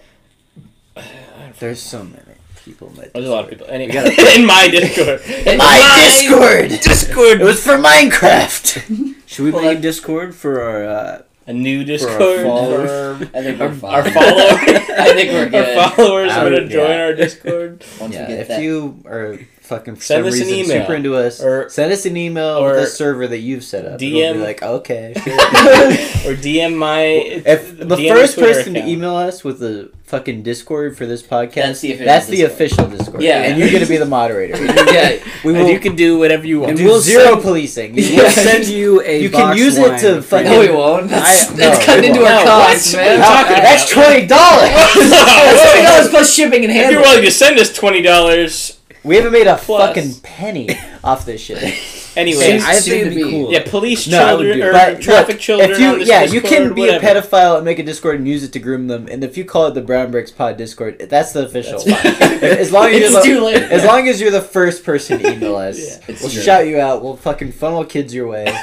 There's so many people in my There's a lot of people. Any, We gotta- in my Discord. In My Discord! Discord. It was for Minecraft! Should we Well, make that- Discord for our uh, A new for our Discord. followers? I think we're Our, fine. our followers. I think we're good. Our followers are gonna join yeah. our Discord. Once yeah, we get if that. you are fucking for Send some us an email. super into us, Or- send us an email or with a server that you've set up. and we'll DM be like, okay, sure. or DM my. if the DM first person account. to email us with the fucking Discord for this podcast, That's the official that's the Discord. official Discord. Yeah. and you're gonna be the moderator. yeah. We And will. you can do whatever you want. do we'll zero send- policing. We'll Yeah. send you a. You can box use it wine to fucking- No, we won't. That's, I- that's no, cutting into won't. our No, costs, what? man. What are you talking? That's twenty dollars. That's twenty dollars plus shipping and handling. If you're handling. willing to send us twenty dollars, we haven't made a Plus. fucking penny off this shit. anyway. I soon think it'd to be be. cool. yeah, police No, children or but traffic look, children. If you, on this yeah, you can be whatever. a pedophile and make a Discord and use it to groom them. And if you call it the Brown Bricks Pod Discord, that's the official. That's fine. as long as It's you're the, too late. As long as you're the first person to email us, Yeah. We'll true. shout you out. We'll fucking funnel kids your way.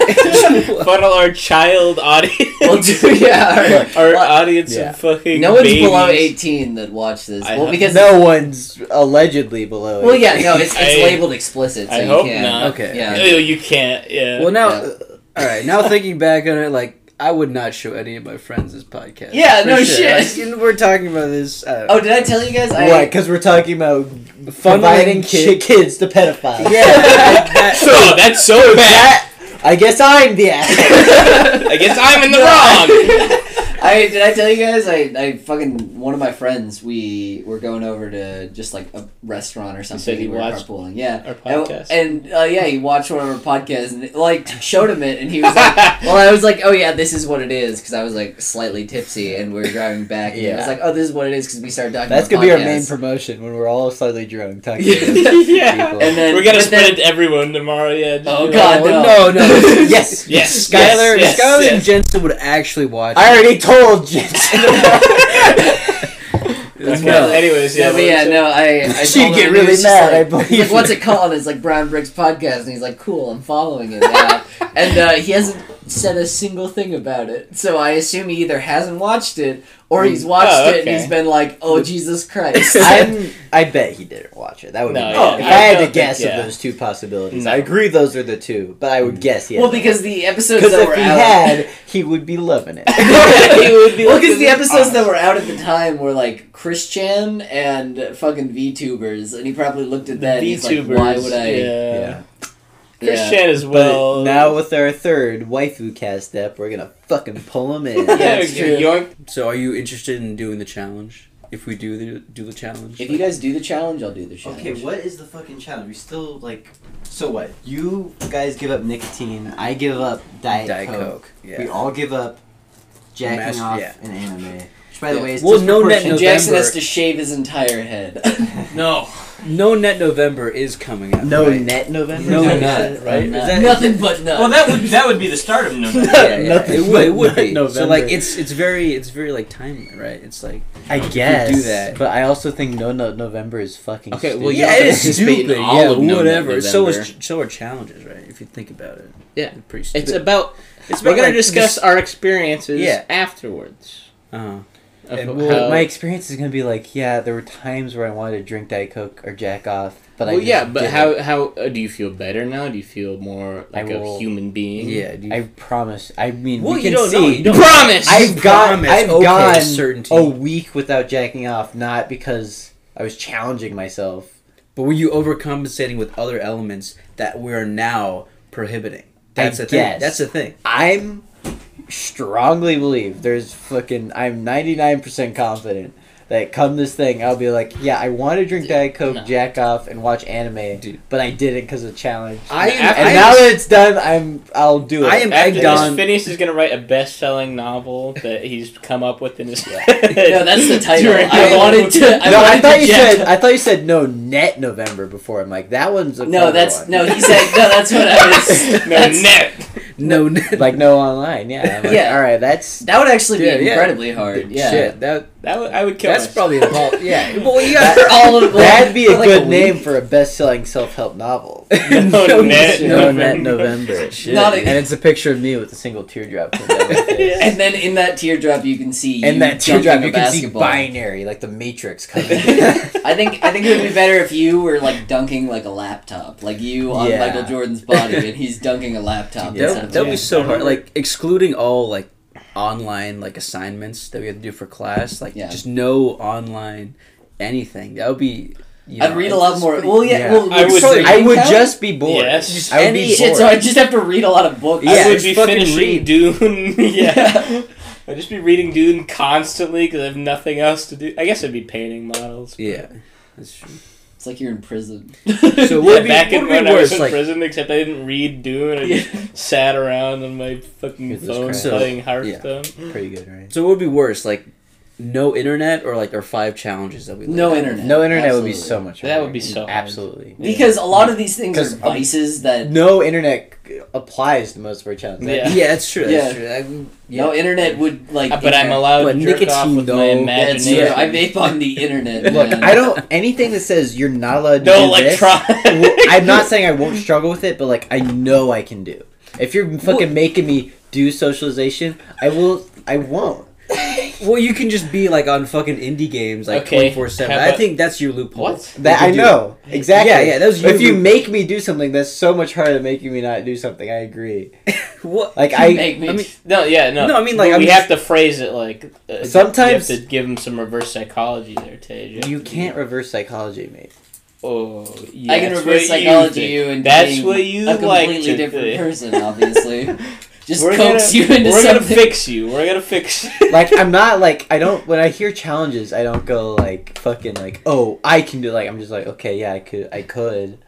funnel our child audience. We'll do, yeah. Look, our Well, audience yeah. of fucking. No one's babies. below eighteen that watch this. I well, because no one's allegedly below. well, yeah, no, it's, it's I- labeled explicit, so I you hope can't. not. Okay. Yeah. Ew, you can't. Yeah. Well, now, Yeah. all right. Now thinking back on it, like I would not show any of my friends this podcast. Yeah, no sure. shit. Like, you know, we're talking about this. Uh, Oh, did I tell you guys? I, What? Because we're talking about Funneling providing kid- kids to pedophiles. yeah. that- so that's so bad. That, I guess I'm the asshole. I guess I'm in the wrong. I did I tell you guys I, I fucking one of my friends we were going over to just like a restaurant or something. said he we were watched carpooling. Yeah, our podcast. And, and, uh, yeah, he watched one of our podcasts and like showed him it, and he was like, "Well, I was like, oh yeah, this is what it is," because I was like slightly tipsy, and we were driving back, and I was like, "Oh, this is what it is," because we started talking. That's about gonna be our main promotion when we're all slightly drunk talking. Yeah. to people. And then We're gonna spread then- it to everyone tomorrow. Yeah. Oh, God, like, no, no. yes, Yes. Skylar, yes, Skylar yes. and Jensen would actually watch. I already told Jensen. It's Okay. well. Anyways, yeah. Yeah, but yeah, no, I. I She'd get really was just mad, I Like, believe he's like, you. what's it called? It's like Brown Bricks Podcast, and he's like, cool, I'm following it now. and uh, he hasn't said a single thing about it, so I assume he either hasn't watched it or he's mm. watched Oh, it and he's been like, oh Jesus Christ. I'm, I bet he didn't watch it. That would No, be yeah, oh, if I I, had don't to think- guess yeah. of those two possibilities. No. I agree those are the two, but I would mm. guess yes. well, because the episodes that if were he out. had, he would be loving it. he would be well, because the this is episodes that were out at the time were like Christian and fucking VTubers, and he probably looked at that. and he's like, VTubers. why would I? Yeah. Yeah. Yeah. Christian as But well. now with our third waifu cast step, we're gonna fucking pull him in. Yeah, true. So, are you interested in doing the challenge? If we do the do the challenge, If you guys do the challenge, I'll do the challenge. Okay, what is the fucking challenge? We still like. So what? You guys give up nicotine. I give up diet, Diet coke. Coke, yeah. We all give up jacking Mas- off yeah. in anime. Which, by the way, is Well, no net And Jackson has to shave his entire head. No. No Net November is coming up. No right? net November. No Is that nut, what it is? right? Is Nut. that- Nothing but nut. Well, that would that would be the start of November. Yeah, yeah, Nothing it would, but it would be. November. So like it's it's very it's very like timely, right? It's like I guess do that. but I also think no no November is fucking. Okay, stupid. well, you yeah, it is stupid. all yeah, of No whatever. So is so are challenges, right? If you think about it, Yeah. Pretty stupid. It's about. It's We're gonna like, discuss just- our experiences Yeah. afterwards. uh-huh. Of And Well, how- my experience is gonna be like, yeah, there were times where I wanted to drink Diet Coke or jack off, but I well, just yeah, but didn't. how how uh, do you feel better now? Do you feel more I like a human being? Yeah. Do you, I promise. I mean, well, we you can don't see. know. You don't Promise. I've gone. promise. I've Okay, gone certainty. a week without jacking off, not because I was challenging myself. But were you overcompensating with other elements that we are now prohibiting? That's I the thing. That's the thing. I'm strongly believe there's fucking. I'm 99 percent confident that come this thing, I'll be like, yeah, I want to drink Diet Coke, No. jack off, and watch anime, Dude. but I didn't because of challenge. I am. And I now am- that it's done, I'm. I'll do it. I am After egged this, on. Phineas is gonna write a best-selling novel that he's come up with in his head. No, that's the title. During- I wanted to. I no, I thought to you jet- said. I thought you said no net November before. I'm like that one's a No, that's one. no. He said no. That's what I was. no that's- net. No, like no online. Yeah, like, Yeah. All right, that's That would actually be Yeah, yeah. incredibly hard. Yeah. Shit, that That would, I would kill. that's myself. probably impossible. Yeah. Well, you That- got all of that'd be a like good week. name for a best-selling self-help novel. No net no November. net November. Shit. A- and it's a picture of me with a single teardrop. coming down my face. And then in that teardrop, you can see And you that teardrop, you a can see basketball. binary, like the Matrix coming. I think I think it would be better if you were like dunking like a laptop, like you on Yeah. Michael Jordan's body, and he's dunking a laptop. Yeah. that of would be so hard. Like excluding all like online like assignments that we have to do for class. Like Yeah. just no online anything. That would be you I'd read a lot more. pretty- Well, yeah. yeah. Well, I would sorry, I would just be bored. Yes. Just, I would Any be bored. So I just have to read a lot of books. Yeah, I would be fucking finishing read. Dune. yeah. I'd just be reading Dune constantly because I have nothing else to do. I guess I'd be painting models. Yeah, that's true. It's like you're in prison. So Yeah, would be- back would in be when I was worse, in like- prison, except I didn't read Dune. I just sat around on my fucking phone Christ. playing Hearthstone. Pretty good, right? So what would be worse, like no internet or like our five challenges that we laid No out? internet. No internet would be so much. That would be so hard. absolutely. Because a lot of these things are um, vices that No internet applies to most of our challenges. Yeah. Yeah, that's true. That's Yeah. true. I, yeah. no internet would like. But I'm allowed But to jerk off nicotine, with my though. That's true. imagination. I vape on the internet. Look, man. I don't anything that says you're not allowed to no do this. electronic. well, I'm not saying I won't struggle with it, but like I know I can do. If you're fucking Well- making me do socialization, I will. I won't. Well, you can just be like on fucking indie games like Okay, twenty four seven. how I about- think that's your loophole. What? That You I can do know exactly. Yeah, yeah, that was your If you make me do something, that's so much harder than making me not do something. I agree. What? Like You I, make me. I mean- No, yeah, no. No, I mean, like, But I'm we just- have to phrase it like. Uh, Sometimes- you have to give him some reverse psychology there, Tej. you can't reverse psychology, mate. Oh, yeah, I can that's reverse what you psychology think. you into That's being what you a like completely to different think. person, obviously. Just We're coax gonna, you into We're something. gonna fix you. We're gonna fix. you. Like I'm not like I don't when I hear challenges, I don't go like fucking like oh I can do like I'm just like okay yeah I could I could.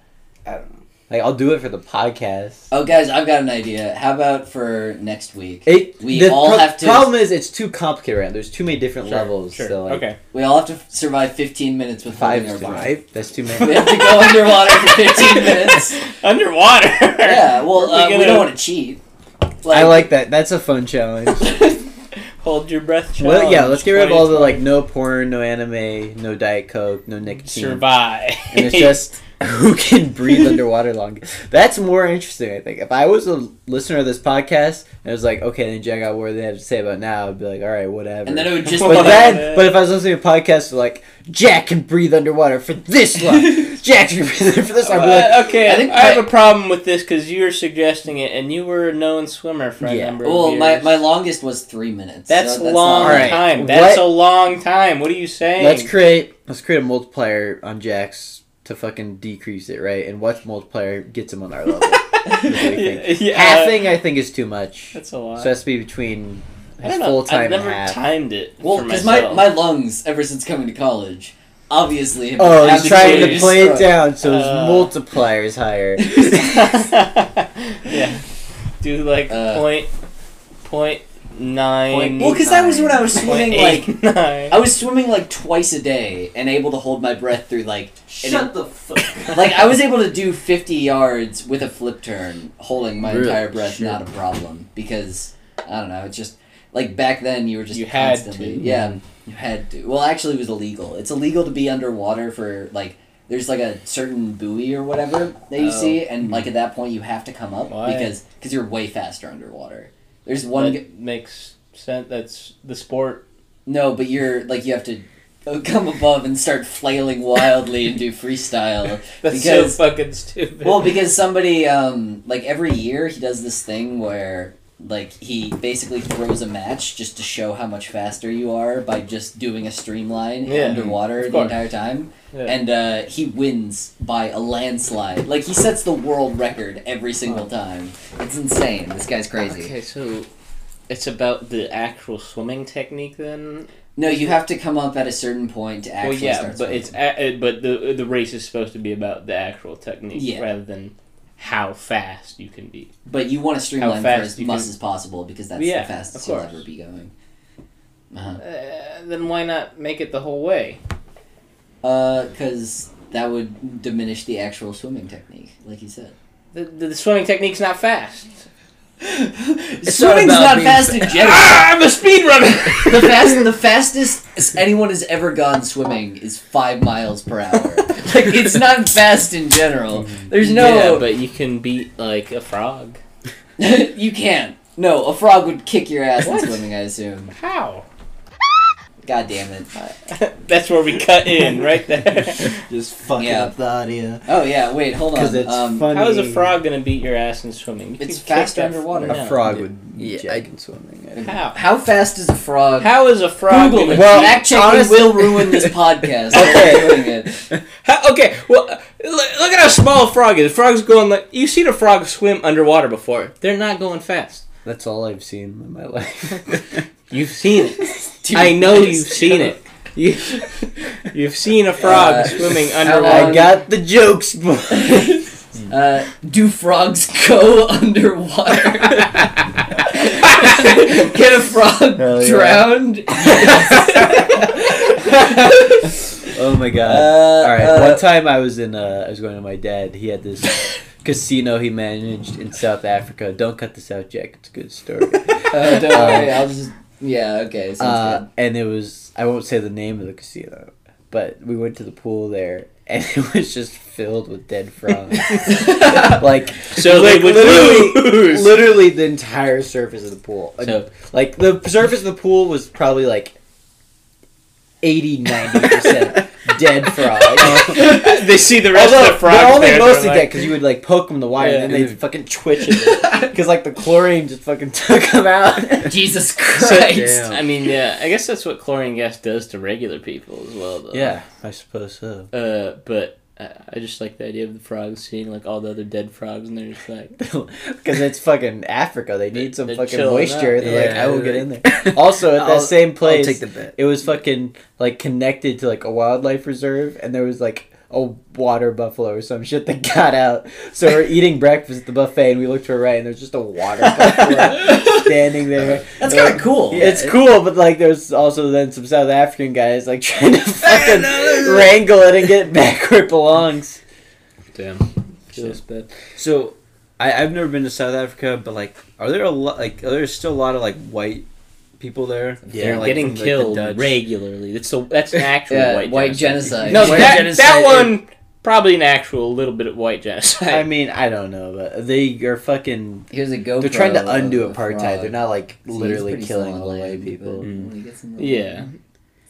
I don't know. Like I'll do it for the podcast. Oh, guys, I've got an idea. How about for next week? It We the all pro- have to- problem is it's too complicated. Right? There's too many different Sure, levels. Sure. So like okay. We all have to survive 15 minutes with five, holding our five. That's too many. We many. have to go underwater for 15 minutes. Underwater. Yeah, well, uh, we gonna don't want to cheat. I like that. That's a fun challenge. hold your breath. Challenge, well, yeah. Let's get rid of all the like no porn, no anime, no diet coke, no nicotine. survive. and it's just who can breathe underwater longer. That's more interesting, I think. If I was a listener of this podcast and it was like, okay, then check out what they have to say about now, I'd be like, all right, whatever. And then it would just but then, but if I was listening to a podcast like Jack can breathe underwater for this long, Jack can breathe for this long, I'd be like, Uh, okay, I I, think I have my- a problem with this because you were suggesting it, and you were a known swimmer for a Yeah. number of Well, years. my, my longest was three minutes. That's, so that's long not- Alright, time. That's what- a long time. What are you saying? let's create let's create a multiplier on Jack's to fucking decrease it, right? And what multiplier gets him on our level? What do you think? yeah, Halving, I think, is too much. That's a lot. So it has to be between I his don't know. full time I've never half. timed it. Well, because my, my lungs, ever since coming to college, obviously have Oh, he's trying to play it down so his Uh. multiplier is higher. yeah, do like Uh, point point nine. Well, because that was when I was swimming eight like nine. I was swimming like twice a day and able to hold my breath through like Shut the fuck. like I was able to do 50 yards with a flip turn holding my Really? entire breath Shit. not a problem because I don't know it's just like back then you were just You had to. yeah you had to well actually it was illegal it's illegal to be underwater for like there's like a certain buoy or whatever that you Oh. see and like hmm. at that point you have to come up Why? because because you're way faster underwater there's one g- that makes sense. That's the sport. no but you're like you have to uh, come above and start flailing wildly and do freestyle That's Because- so fucking stupid. Well, because somebody, um, like every year, he does this thing where, like, he basically throws a match just to show how much faster you are by just doing a streamline Yeah, underwater the entire time, Yeah. and uh, he wins by a landslide. Like he sets the world record every single time. It's insane. This guy's crazy. Okay, so it's about the actual swimming technique then. No, you have to come up at a certain point to actually well, yeah, start but swimming. it's a, uh, but the the race is supposed to be about the actual technique Yeah. rather than how fast you can be. But you want to streamline for as much can- as possible because that's Yeah, the fastest you'll ever be going. Uh-huh. Uh, then why not make it the whole way? Because Uh, that would diminish the actual swimming technique, like you said. The, the, the swimming technique's not fast. Swimming's not not, fast in general. Ah, I'm a speedrunner. the fast, the fastest anyone has ever gone swimming is five miles per hour. like it's not fast in general. There's no. yeah, but you can beat like a frog. you can't. No, a frog would kick your ass in swimming. I assume. How? God damn it. That's where we cut in, right there. Just fucking Yeah. up the audio. Oh yeah, wait, hold on. Because it's um, funny. How is a frog gonna beat your ass in swimming? You It's could fast that- underwater. A No. frog would Yeah, jack I- in swimming. I- How? How fast is a frog? How is a frog? Google gonna- it. Well, Fact checking honestly- will ruin this podcast. Okay. Doing it. How, okay, well, look, look at how small a frog is. The frog's going like you've seen a frog swim underwater before. They're not going fast. That's all I've seen in my life. You've seen it. Dude, I know you've is seen it. You, you've seen a frog Uh, swimming how underwater. I got the jokes, boy. Uh, do frogs go underwater? Get a frog Hell yeah. drowned? oh my god! Uh, All right, uh, one time I was in. Uh, I was going to my dad. He had this casino he managed in South Africa. Don't cut this out, Jack. It's a good story. Uh, don't worry, I'll just. Yeah, okay, sounds uh, and it was. I won't say the name of the casino, but we went to the pool there, and it was just filled with dead frogs. like so like, would literally, literally the entire surface of the pool. So- like the surface of the pool was probably like 80 90% dead frogs. they see the rest Although, of the frogs. they're only mostly they're dead because you would like poke them the wire Yeah. and then they'd fucking twitch it because like the chlorine just fucking took them out. Jesus So, Christ. I mean, yeah, I guess that's what chlorine gas does to regular people as well, though. yeah, I suppose so. Uh, but I just like the idea of the frogs seeing like all the other dead frogs, and they're just like, Because it's fucking Africa, they need some They're fucking moisture. They're like, Yeah, I will get in there. Also, at that same place, take the bet. it was fucking like connected to like a wildlife reserve, and there was like a water buffalo or some shit that got out. So we're eating breakfast at the buffet, and we looked to our right, and there's just a water buffalo standing there. That's kind of cool. it's it- cool, but like there's also then some South African guys like trying to fucking wrangle it and get it back where it belongs. damn, feels bad. So, I, I've never been to South Africa, but like, are there a lot? Like, are there still a lot of like white people there? Yeah, They're, like, getting from, like, the killed Dutch- regularly. That's so that's an actual Yeah, white, white genocide. genocide. No, White that genocide, that it- one probably an actual little bit of white genocide. I mean, I don't know, but they are fucking. Here's a GoPro. They're trying to undo of apartheid. frog. They're not like See, literally killing still all the white people. but Mm. when he gets in the yeah,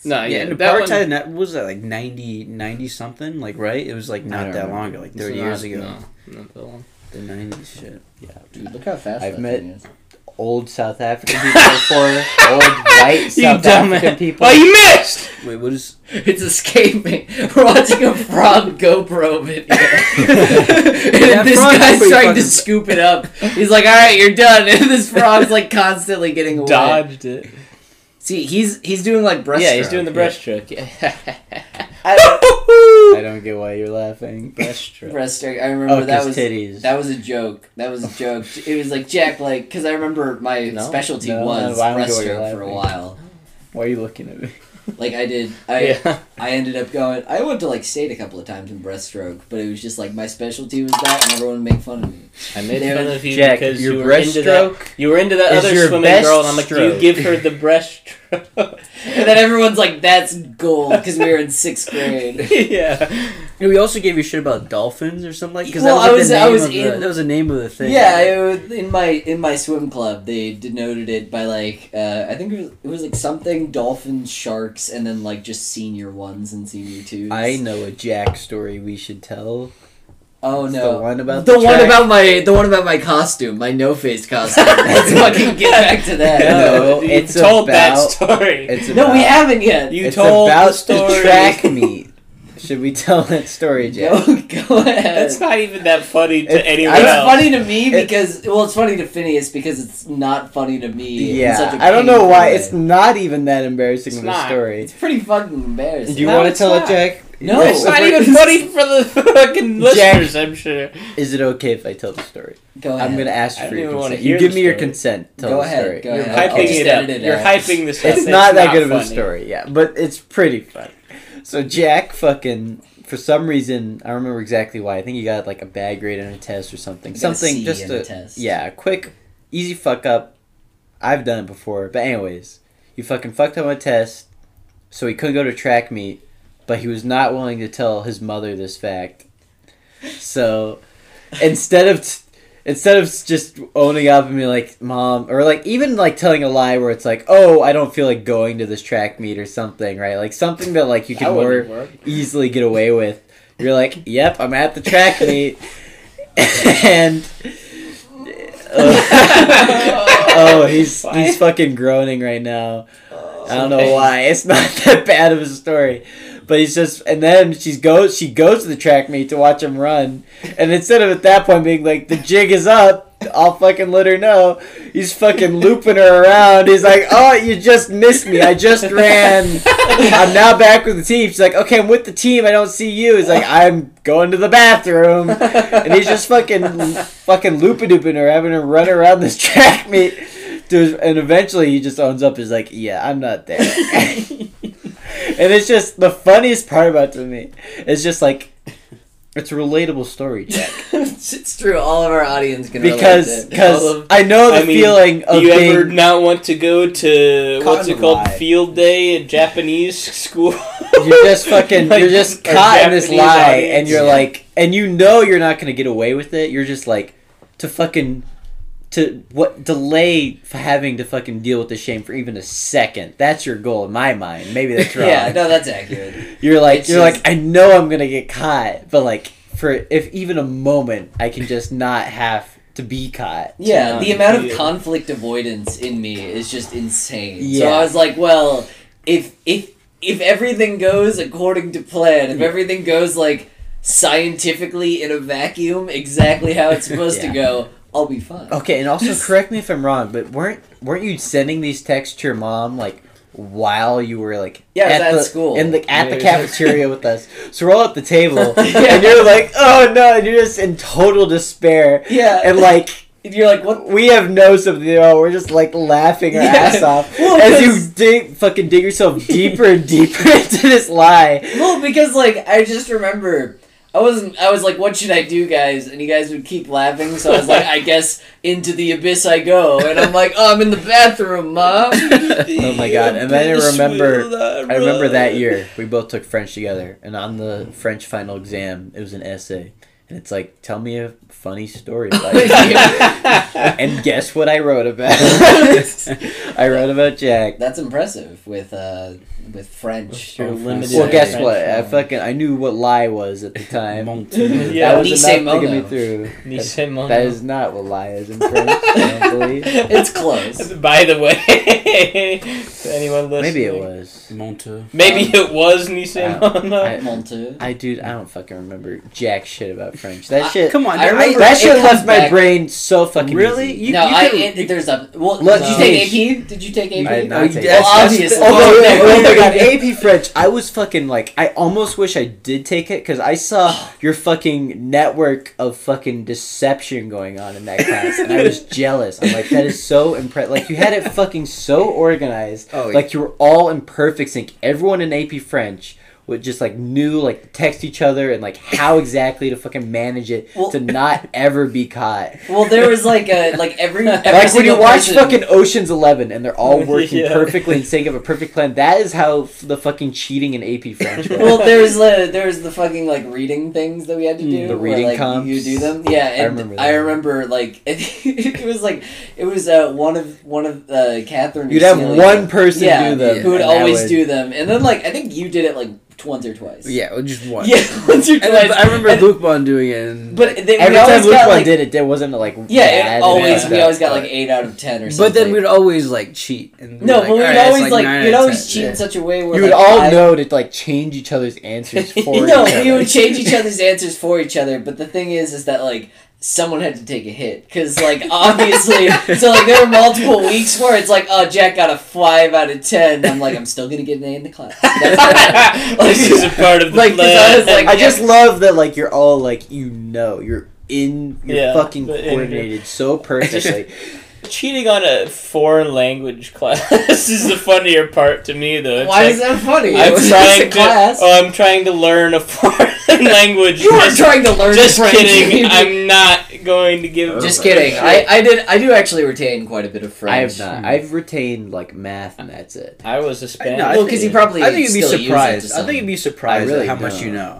no, Yeah, yeah, and apartheid, one- that what was that like 90, 90 something, like right? It was like not that remember. long ago, like It's thirty not- years ago. No, not that long. The nineties shit. Yeah, Dude, look how fast I've that met- thing is. Old South African people before. Old white You South dumbass. African people. Oh, you missed! Wait, what is? It's escaping. We're watching a frog GoPro video. and this frog's guy's trying fucking- to scoop it up. He's like, "All right, you're done." And this frog's like constantly getting away. Dodged it. See, he's he's doing like breaststroke. yeah, he's doing the breaststroke. Yeah. I don't, I don't get why you're laughing. breaststroke. breaststroke. I remember Oh, that was titties. that was a joke. That was a joke. It was like Jack, like, because I remember my No, specialty no, was I don't get why you're breaststroke for a while. Why are you looking at me? Like I did, I yeah. I ended up going. I went to like state a couple of times in breaststroke, but it was just like my specialty was that, and everyone would make fun of me. I made There- fun of you Jack, because your you were into that. You were into that is other swimming girl, and I'm like, do you give her the breaststroke? And then everyone's like, "That's gold," because we were in sixth grade. yeah. We also gave you shit about dolphins or something like. Because Well, that was, I was- the I name was of the, in- that was the name of the thing. Yeah, it was, in my in my swim club, they denoted it by like uh, I think it was, it was like something dolphins, sharks, and then like just senior ones and senior twos. I know a Jack story we should tell. Oh It's no, the one about the, the one about my the one about my costume, my no face costume. Let's fucking get back to that. No, you it's told that story. It's No, we haven't yet. You it's told about the story. track meet. Should we tell that story, Jack? Go, go ahead. That's not even that funny to It's- anyone It's else. funny to me It- because well, it's funny to Phineas because it's not funny to me. in Yeah, such a I don't know why way. it's not even that embarrassing It's of not. a story. It's pretty fucking embarrassing. Do you No, want to tell not. it, Jack? No. It's not even funny for the fucking Jack- listeners, I'm sure. Is it okay if I tell the story? Go ahead. I'm gonna ask for your consent. You give me your consent. Tell Go the ahead, story. go You're ahead. I'll hyping just it up. it You're out. hyping this up. It's not that good of a story, yeah, but it's pretty fun. So Jack fucking for some reason I don't remember exactly why. I think he got like a bad grade on a test or something. Something just a test. yeah, a quick, easy fuck up. I've done it before, but anyways, he fucking fucked up on a test, so he couldn't go to track meet, but he was not willing to tell his mother this fact. So instead of t- instead of just owning up and being like mom or like even like telling a lie where it's like oh i don't feel like going to this track meet or something right like something that like you can more work. easily get away with you're like yep i'm at the track meet and uh, know. He's he's fucking groaning right now. I don't know why. It's not that bad of a story. But he's just and then she goes she goes to the track meet to watch him run. And instead of at that point being like, the jig is up, I'll fucking let her know. He's fucking looping her around. He's like, Oh, you just missed me. I just ran. I'm now back with the team. She's like, Okay, I'm with the team, I don't see you. He's like, I'm going to the bathroom. And he's just fucking fucking looping dooping her, having her run around this track meet. Dude, and eventually he just owns up. Is like, yeah, I'm not there. and it's just the funniest part about it to me. It's just like, it's a relatable story, Jack. it's, it's true. All of our audience can Because relate because I know the I mean, feeling of Do you being. ever not want to go to what's it called lie. field day at Japanese school? You're just fucking. Like, you're just or caught in this lie, audience. and you're Yeah. like, and you know you're not gonna get away with it. You're just like, to fucking, to what delay f- having to fucking deal with the shame for even a second. That's your goal in my mind. Maybe that's wrong. yeah, no, that's accurate. You're like, It's you're just- like, I know I'm gonna get caught, but like, for if even a moment, I can just not have to be caught. Yeah, You the amount of conflict avoidance in me is just insane. Yeah. So Yeah. I was like, well, if if if everything goes according to plan, if everything goes like scientifically in a vacuum, exactly how it's supposed Yeah. to go, I'll be fine. Okay, and also correct me if I'm wrong, but weren't weren't you sending these texts to your mom like while you were like Yeah, was at the, school. in the at the Yeah. cafeteria with us? So we're all at the table, and you're like, oh no, and you're just in total despair, Yeah, and like. you're like, what? We have no at all. We're just like laughing our Yeah. ass off Well, as you dig, fucking dig yourself deeper and deeper into this lie. Well, because like I just remember. I wasn't. I was like, "What should I do, guys?" And you guys would keep laughing. So I was like, "I guess into the abyss I go." And I'm like, "Oh, I'm in the bathroom, mom." Oh my God, and then I remember- I remember that year we both took French together, and on the French final exam, it was an essay, and it's like, tell me a funny story about you. and guess what I wrote about? I wrote about Jack. That's impressive with uh with French. Your limited- Well, guess French what? I fucking I knew what lie was at the time. Yeah, that was Nisei enough to get me Mono. through. Nisei Mono. That is not what lie is in French. I don't believe. It's close. By the way, to anyone listening, Maybe it was. Monta. Maybe it was Nisei Uh, Mono. I- Montu. I dude, I don't fucking remember jack shit about French. That I- shit. Come on, I I remember- that shit comes left my brain so fucking Really? easy. You- no, you I could- it, there's a well. Look, did you take AP? Did you take AP? I did not Oh, take well, obviously. Although, Oh, yeah, no, oh my god. AP French, I was fucking like, I almost wish I did take it because I saw your fucking network of fucking deception going on in that class, and I was jealous. I'm like, that is so impressive. Like, you had it fucking so organized. Oh, like, you were all in perfect sync. Everyone in AP French would just like knew like text each other and like how exactly to fucking manage it Well- to not ever be caught. Well, there was like a like every, every Like when you watch person- fucking Ocean's Eleven and they're all working Yeah. perfectly in sync of a perfect plan. That is how the fucking cheating in AP French was. Well, there's the there's the fucking like reading things that we had to do. Mm, the where, reading like, comps. You do them, yeah. And remember I remember, like it, was like it was uh, one of one of uh, Catherine. You'd have Celia, one person yeah, do them, who would always would- do them, and then like I think you did it like once or twice. Yeah, just one. yeah, once or And twice. I remember And- Luke Bond doing it. And, but they, Every time Luke one like, did it, there wasn't like Yeah, always we always got like eight out of ten or something. but then we'd always like cheat. And no, but we'd "Alright, always like, we'd always 10." cheat in such a way where You would all know to like change each other's answers for no, we would change each other's answers for each other. But the thing is, is that like someone had to take a hit because like obviously, so like there were multiple weeks where it's like, oh, Jack got a five out of ten. I'm like, I'm still gonna get an A in the class. That's- this is a part of the Like, 'cause plan. I was like- I just love that like you're all like you know you're in you're Yeah, fucking but- and- coordinated so perfectly. Cheating on a foreign language class is the funnier part to me, though. It's Why like, is that funny? I'm it was trying a to. class. Oh, I'm trying to learn a foreign language. you were just, trying to learn just French. kidding. I'm not going to give. Just kidding. I, I did I do actually retain quite a bit of French. I have not. I've retained like math and that's it. I was a Spanish. No, I Well, 'cause he think- probably I think you'd be still use it to surprised. I think you'd be surprised really at how much don't. you know,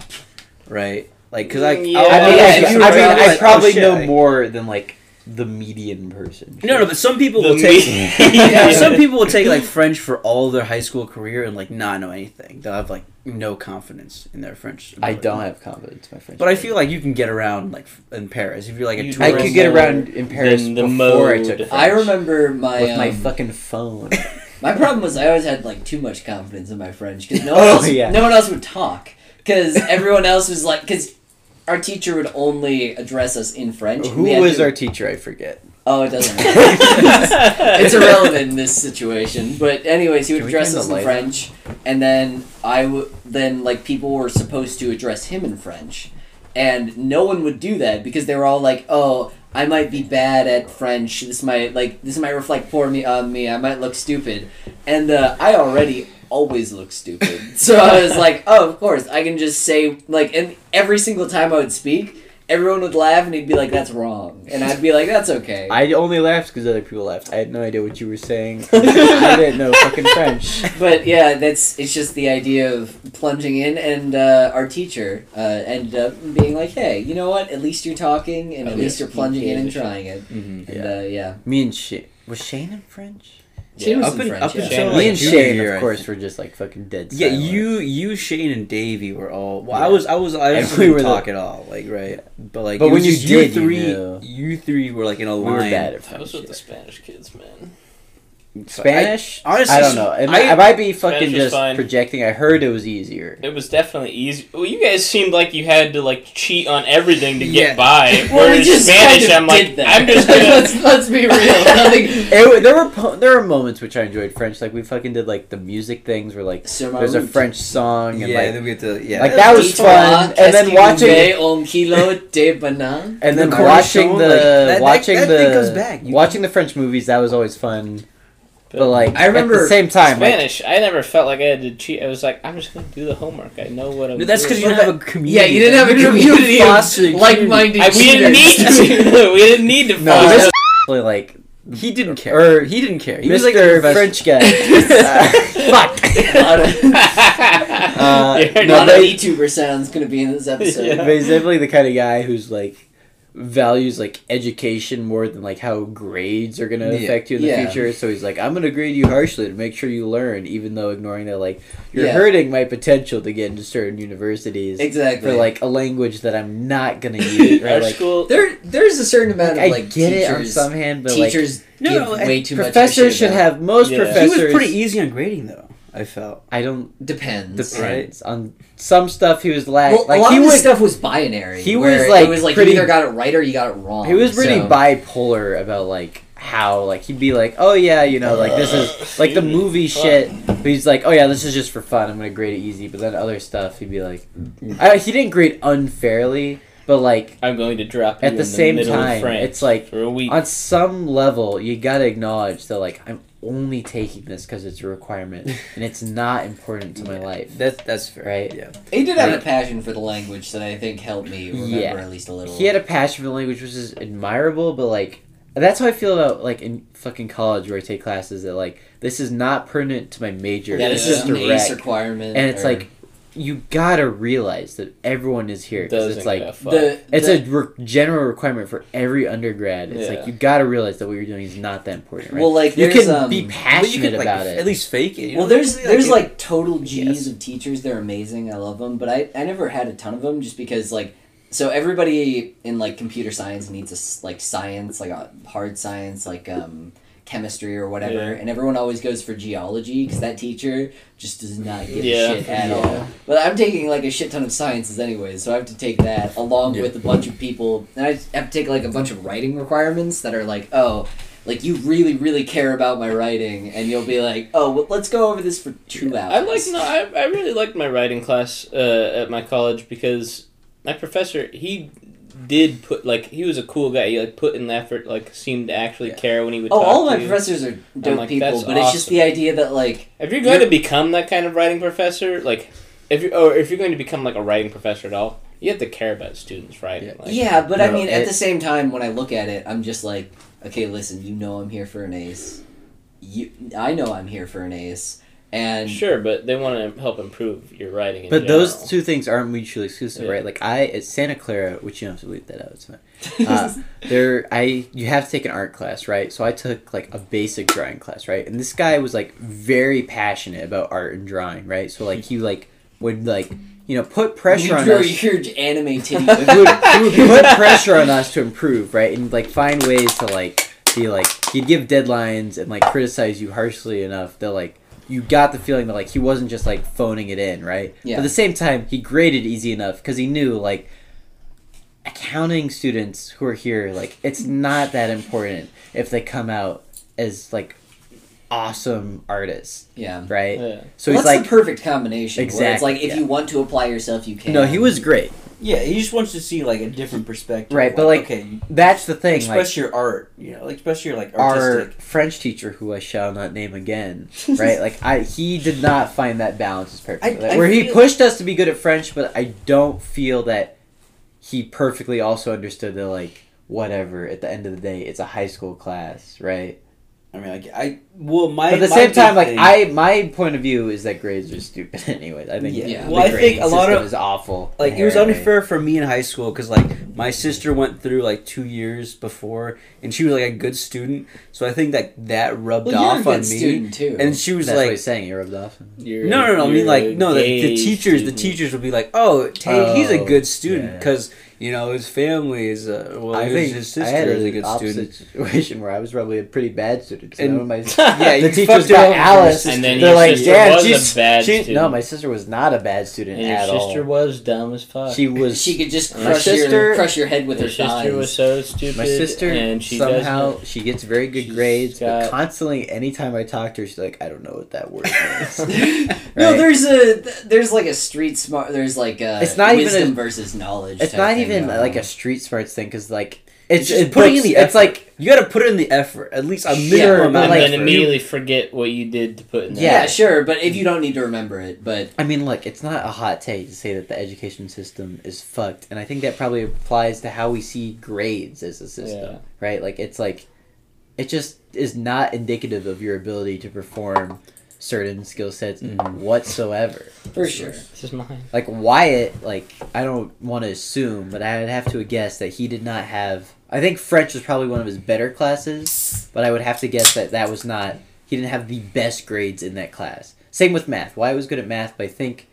right? Like, cause like Mm, yeah. I mean, yeah, I, if you I mean, I probably oh, shit, know more than like the median person. No, no, but some people The will take. yeah, some people will take like French for all their high school career and like not know anything. They'll have like no confidence in their French. I don't have confidence in my French. But I feel like you can get around like in Paris if you're like a You tourist. I could get around in Paris the before I took French. I remember my with my um, fucking phone. My problem was I always had like too much confidence in my French because no one Oh, else, yeah. no one else would talk because everyone else was like because our teacher would only address us in French. Who was to- our teacher? I forget. Oh, it doesn't matter. it's irrelevant in this situation. But anyways, he would Can address us in French, and then I would then like people were supposed to address him in French, and no one would do that because they were all like, "Oh, I might be bad at French. This might like this might reflect poor me on me. I might look stupid," and uh, I already always look stupid. so I was like, "Oh, of course, I can just say like." And every single time I would speak. Everyone would laugh and he'd be like, "That's wrong," and I'd be like, "That's okay." I only laughed because other people laughed. I had no idea what you were saying. I didn't know fucking French. but yeah, that's it's just the idea of plunging in, and uh, our teacher uh, ended up being like, "Hey, you know what? At least you're talking, and Oh, at yeah. least you're plunging in and trying it." Mm-hmm. And Yeah. uh, yeah, Me and Shane was Shane in French. Shane was up in in- up until, Shane- Me and Shane, year, of course, think. were just like fucking dead. Yeah, you, you, Shane, and Davey were all. Well, I was, I was, I And didn't we really were the- at all, like right. But like, But when was you just did, you three, knew. you three were like in a We line. were bad at I was French. with the Spanish kids, man. Spanish. I- honestly, I don't know. It, I- might, I might be fucking Spanish just fine. projecting. I heard it was easier. It was definitely easy. Well, you guys seemed like you had to like cheat on everything to Yeah. get by. Well, we Whereas just Spanish, kind of I'm like, that. I'm just gonna. let's let's be real. Nothing. It, there were po- there were moments which I enjoyed French. Like we fucking did like the music things where like Sur ma there's a. French song and yeah, like then we get to yeah. Like, that was fun, and then watching- vous voulez, un kilo de banane. and then The watching the that- that- watching the thing goes back. Watching the French movies that was always fun. But like I remember at the same time, like, Spanish, I never felt like I had to cheat. I was like, I'm just gonna do the homework. I know what I'm. No, that's because you doing. didn't have a community. Yeah, you didn't have a community of like-minded I, we didn't need to. we didn't need to. no, follow this that. is actually like He didn't care. Or he didn't care. He Mr. was like a French guy. Uh, fuck. Uh, You're A no, lot of they- sounds gonna be in this episode. Yeah. But he's definitely the kind of guy who's like values like education more than like how grades are gonna Yeah. affect you in the Yeah. future. So he's like, I'm gonna grade you harshly to make sure you learn, even though ignoring that like you're Yeah. hurting my potential to get into certain universities Exactly. for like a language that I'm not gonna use. Right? Like, school. there, there's a certain amount I of like get it on some hand, but like teachers No, give no, I- way too much. professors should have most Yeah. Professors. He was pretty easy on grading though. I felt. I don't Depends. depends on some stuff. He was la- Well, like a lot he of this was stuff was binary. he where was, like, it was like pretty- you either got it right or you got it wrong. He was pretty so- bipolar about like how like he'd be like, oh yeah, you know, like this is uh, like the movie shit. But he's like, oh yeah, this is just for fun. I'm gonna grade it easy. But then other stuff, he'd be like, I, he didn't grade unfairly, but like I'm going to drop you At the in same time, it's like, for a week. on some level, you gotta acknowledge that like I'm only taking this because it's a requirement and it's not important to my life. That's that's fair. Right. Yeah. He did have Like- a passion for the language that I think helped me remember Yeah. at least a little. He had a passion for the language, which is admirable, but like that's how I feel about like in fucking college where I take classes that like this is not pertinent to my major. yeah, this this is is an direct. requirement, and it's or- like you gotta realize that everyone is here because it's like give a fuck. the it's the, a re- general requirement for every undergrad. It's Yeah. like you gotta realize that what you're doing is not that important, right? well, like you can um, be But passionate you could like about it. at least fake it. you Well, know? there's there's it- like total G's Yes. of teachers. They're amazing. I love them, but I I never had a ton of them just because like so everybody in like computer science needs a s- like science like a hard science like um chemistry or whatever, Yeah. and everyone always goes for geology because that teacher just does not give Yeah. a shit at Yeah. all. But I'm taking like a shit ton of sciences anyways, so I have to take that along Yeah. with a bunch of people, and I have to take like a bunch of writing requirements that are like oh like you really really care about my writing and you'll be like oh well, let's go over this for two hours I like no, I, I really liked my writing class uh, at my college because my professor he did put like he was a cool guy. He like put in the effort, like seemed to actually Yeah. care when he would. oh all my you. professors are dope like, people but it's just the idea that like If you're going You're- to become that kind of writing professor, like if you or if you're going to become like a writing professor at all, you have to care about students, right? Yeah. Like, yeah but i no, mean at the same time when i look at it i'm just like okay listen you know i'm here for an ace you i know i'm here for an ace And Sure, but they want to help improve your writing. In But general. those two things aren't mutually exclusive, Yeah. right? Like I at Santa Clara, which you don't have to leave that out. It's fine. Uh, there, I you have to take an art class, right? So I took like a basic drawing class, right? And this guy was like very passionate about art and drawing, right? So like he like would like you know put pressure you on drew a us. huge anime titty. he would, he would put pressure on us to improve, right? And like find ways to like be like he'd give deadlines and like criticize you harshly enough that like you got the feeling that like he wasn't just like phoning it in, right? Yeah. But at the same time, he graded easy enough because he knew like accounting students who are here, like it's not that important if they come out as like awesome artists, yeah. right? Yeah. So well, he's that's like, the perfect combination. Where it's like if yeah. you want to apply yourself, you can. no, he was great, Yeah, he just wants to see like a different perspective. Right, but, like, okay, that's the thing. express like, your art. You know, like express your like our artistic. French teacher, who I shall not name again, right? Like I, he did not find that balance as perfect. I- Like, I where he pushed us to be good at French, but I don't feel that he perfectly also understood that like whatever. At the end of the day, it's a high school class, right? I mean, like I well, my at the my same big time, like thing- I, my point of view is that grades are stupid. Anyways, I think Yeah. Yeah. the Well, I think a lot system of- is awful. like it was unfair for me in high school because like my sister went through like two years before and she was like a good student so i think that that rubbed Well, you're a off good on me too. and she was That's what like he's saying. He rubbed off. You're, no no no i mean like no the, the gay teachers the teachers would be like oh Tay, he's a Oh, good student yeah. because you know his family is uh, well I his, think his I sister had is a a good student situation where I was probably a pretty bad student. So And- my yeah the you teachers fucked got over for your Alice. And then they're like, "Yeah, was she's a bad she, student. No, my sister was not a bad student And your at sister was dumb as fuck. She was. she could just crush sister- your crush your head with Her her sister thighs. was so stupid. my sister and she somehow doesn't- she gets very good she's grades, but got- constantly, anytime I talk to her, she's like, "I don't know what that word means." No, there's a there's like a street smart. There's like a It's not even wisdom a- versus knowledge. it's type not thing even going like a street smarts thing because like it's, it's just it's putting in the It's like you got to put in the effort at least a Sure, minimum but and amount like- of then effort. immediately forget what you did to put in there. Yeah. yeah, sure, but if you mm. don't need to remember it, but I mean, look, it's not a hot take to say that the education system is fucked, and I think that probably applies to how we see grades as a system, Yeah. right? Like, it's like, it just is not indicative of your ability to perform certain skill sets Mhm. whatsoever. for sure. This is mine. Like Wyatt, like I don't want to assume, but I'd have to guess that he did not have. I think French was probably one of his better classes, but I would have to guess that that was not. He didn't have the best grades in that class. Same with math. Wyatt was good at math, but I think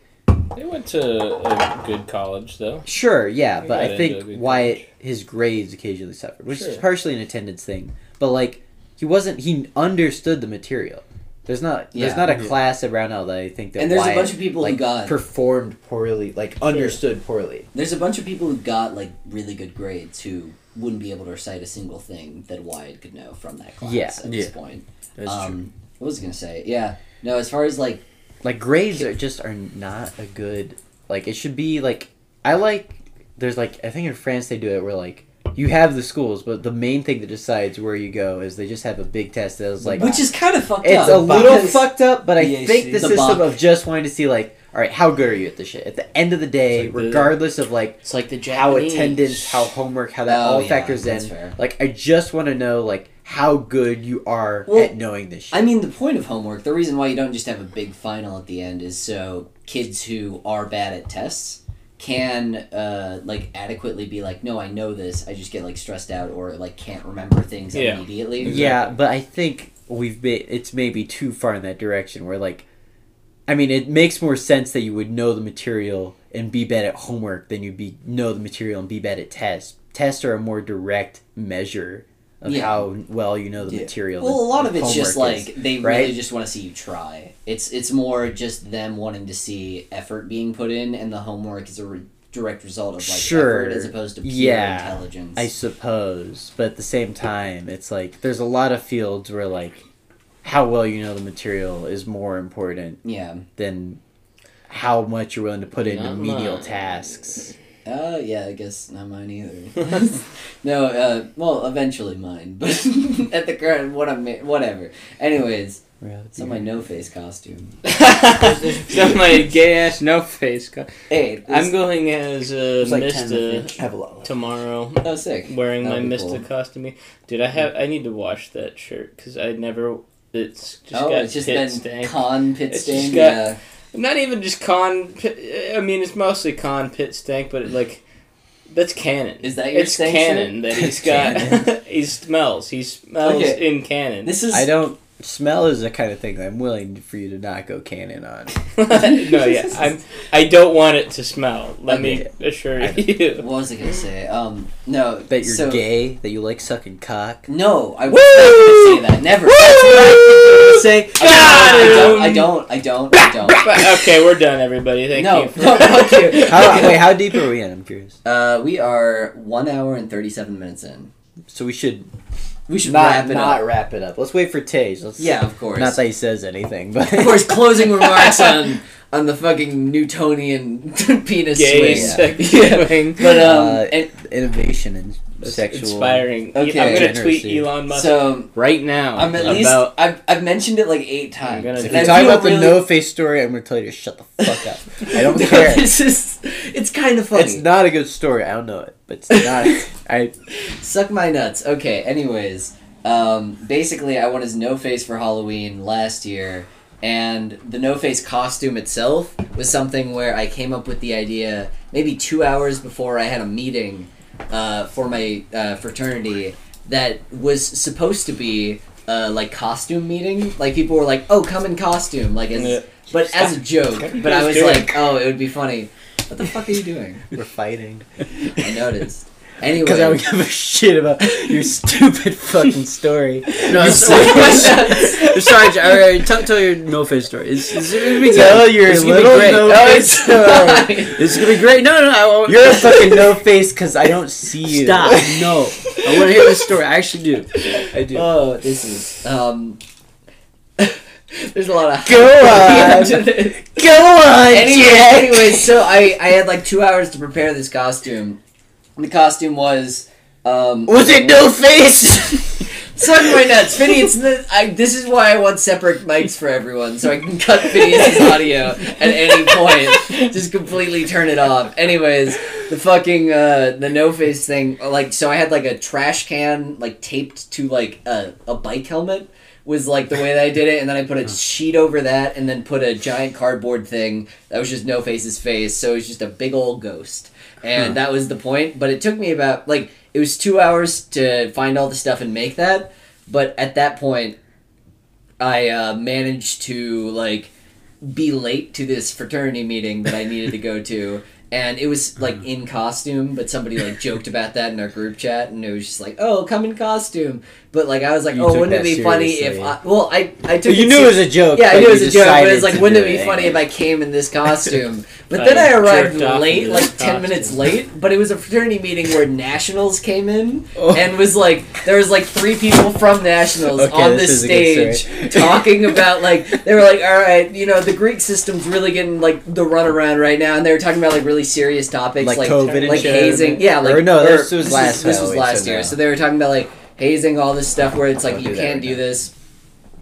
They went to a good college though. Sure, yeah, He but I think good Wyatt college. his grades occasionally suffered, which is partially an attendance thing. But like he wasn't he understood the material. There's not there's not a Yeah. class at Brownell that I think that And there's a bunch of people who got- performed poorly, like understood poorly. There's a bunch of people who got like really good grades who wouldn't be able to recite a single thing that Wyatt could know from that class Yeah. at this Yeah. point. That's true. um, what was I gonna say? Yeah, no. As far as like, Like grades are just are not a good like it should be like I like there's like I think in France they do it where like you have the schools, but the main thing that decides where you go is they just have a big test that is like which is kind of fucked It's up. It's a little fucked up, but I BAC. think the, The system Bach. of just wanting to see like, all right, how good are you at this shit? At the end of the day, It's like the- regardless of like It's like the how attendance, how homework, how that Oh, all yeah, factors that's in, fair. like I just want to know like how good you are Well, at knowing this shit. I mean, the point of homework, the reason why you don't just have a big final at the end is so kids who are bad at tests can uh, like adequately be like, no, I know this. I just get like stressed out or like can't remember things Yeah. immediately. yeah, but I think we've been it's maybe too far in that direction where like I mean it makes more sense that you would know the material and be bad at homework than you'd be know the material and be bad at tests. Tests are a more direct measure of Yeah. how well you know the Yeah. material. Well, a lot of it's just homework is. like they right? really just want to see you try. It's it's more just them wanting to see effort being put in, and the homework is a re- direct result of like Sure. effort as opposed to pure Yeah. intelligence. I suppose, but at the same time, it's like there's a lot of fields where like how well you know the material is more important yeah. than how much you're willing to put into Not menial mine. tasks. Uh, yeah, I guess not mine either. no, uh, well, eventually mine, but at the current, what I'm, whatever. Anyways, it's on my no face costume. it's not my gay ass no face. co- Hey, I'm going as uh, like Mista each. I have a lot left. tomorrow, oh sick. wearing my That'd be Mista cool. costume. Dude, I have I need to wash that shirt because I never. that's just oh, got it's just pit been stank. con pit stain. got- Yeah. Not even just con. I mean, it's mostly con pit stank, but like that's canon. Is that your it's stank canon that he's got. he smells. He smells Okay. in canon. This is I don't. Smell is the kind of thing that I'm willing for you to not go canon on. no, yeah, I'm. I don't want it to smell. Let me Okay. assure I- you. What was I gonna say? Um, no. That you're so, gay, that you like sucking cock. No, I was not gonna say that. Never. That's what I was gonna say. I don't. I don't. I don't. I don't. Okay, we're done, everybody. Thank no. you. For, Fuck you. How, wait, how deep are we in? I'm curious. Uh, we are one hour and thirty-seven minutes in. So we should We should not wrap it not up. wrap it up. Let's wait for Tage. Let's, Yeah, of course. Not that he says anything, but of course, closing remarks on on the fucking Newtonian penis gay swing. sex Yeah. swing. But um, Uh, and, innovation and That's sexual. inspiring. Okay. I'm gonna tweet Degeneracy. Elon Musk so right now I'm at least about. I've I've mentioned it like eight times. gonna If you I talk feel about the really- no face story, I'm gonna tell you to shut the fuck up. I don't No, care. This is it's kind of funny. It's not a good story. I don't know it, but it's not. I Suck my nuts. Okay, anyways. Um, basically, I won his no face for Halloween last year, and the no face costume itself was something where I came up with the idea maybe two hours before I had a meeting uh, for my uh, fraternity that was supposed to be uh, like costume meeting. Like people were like, "Oh, come in costume," like as, Yeah. but as a joke. What are you But I was doing? like, "Oh, it would be funny." What the fuck are you doing? we're fighting I noticed. Anyway, because I don't give a shit about your stupid fucking story. No, sorry. sorry, all right, tell, tell your no face story. It's, it's gonna be Tell good. your It's little great. no Oh, face it's story. It's gonna be great. No, no, no. I, You're a fucking no face because I don't see you. Stop. No, I want to hear this story. I actually do. I do. Oh, this is um. There's a lot of Go on. Go on, Anyway, Jack. anyways, so I I had like two hours to prepare this costume. The costume was um. Was it no face? Suck my nuts, Phineas. I, this is why I want separate mics for everyone, so I can cut Phineas's audio at any point. Just completely turn it off. Anyways, the fucking uh, the no face thing. Like, so I had like a trash can like taped to like a, a bike helmet. Was like the way that I did it, and then I put a sheet over that, and then put a giant cardboard thing that was just No Face's face, so it was just a big old ghost, and that was the point. But it took me about like it was two hours to find all the stuff and make that, but at that point, I uh, managed to like be late to this fraternity meeting that I needed to go to. And it was like mm. in costume, but somebody like joked about that in our group chat, and it was just like, "Oh, come in costume." But like, I was like, You "Oh, wouldn't it be funny if. I?" Well, I I took you knew ser- it was a joke. yeah, I knew it was a joke, but it's like, wouldn't it be funny if I came in this costume? But I then I arrived late, like this ten minutes late. But it was a fraternity meeting where Nationals came in, Oh. and was like, there was like three people from Nationals Okay, on this this is a good stage talking about like they were like, all right, you know, the Greek system's really getting like the runaround right now, and they were talking about like really serious topics Like like COVID and like shit? hazing. Yeah, like Or no, this was last this was last year. So they were talking about like hazing, all this stuff where it's like Don't you do can't right do now. this.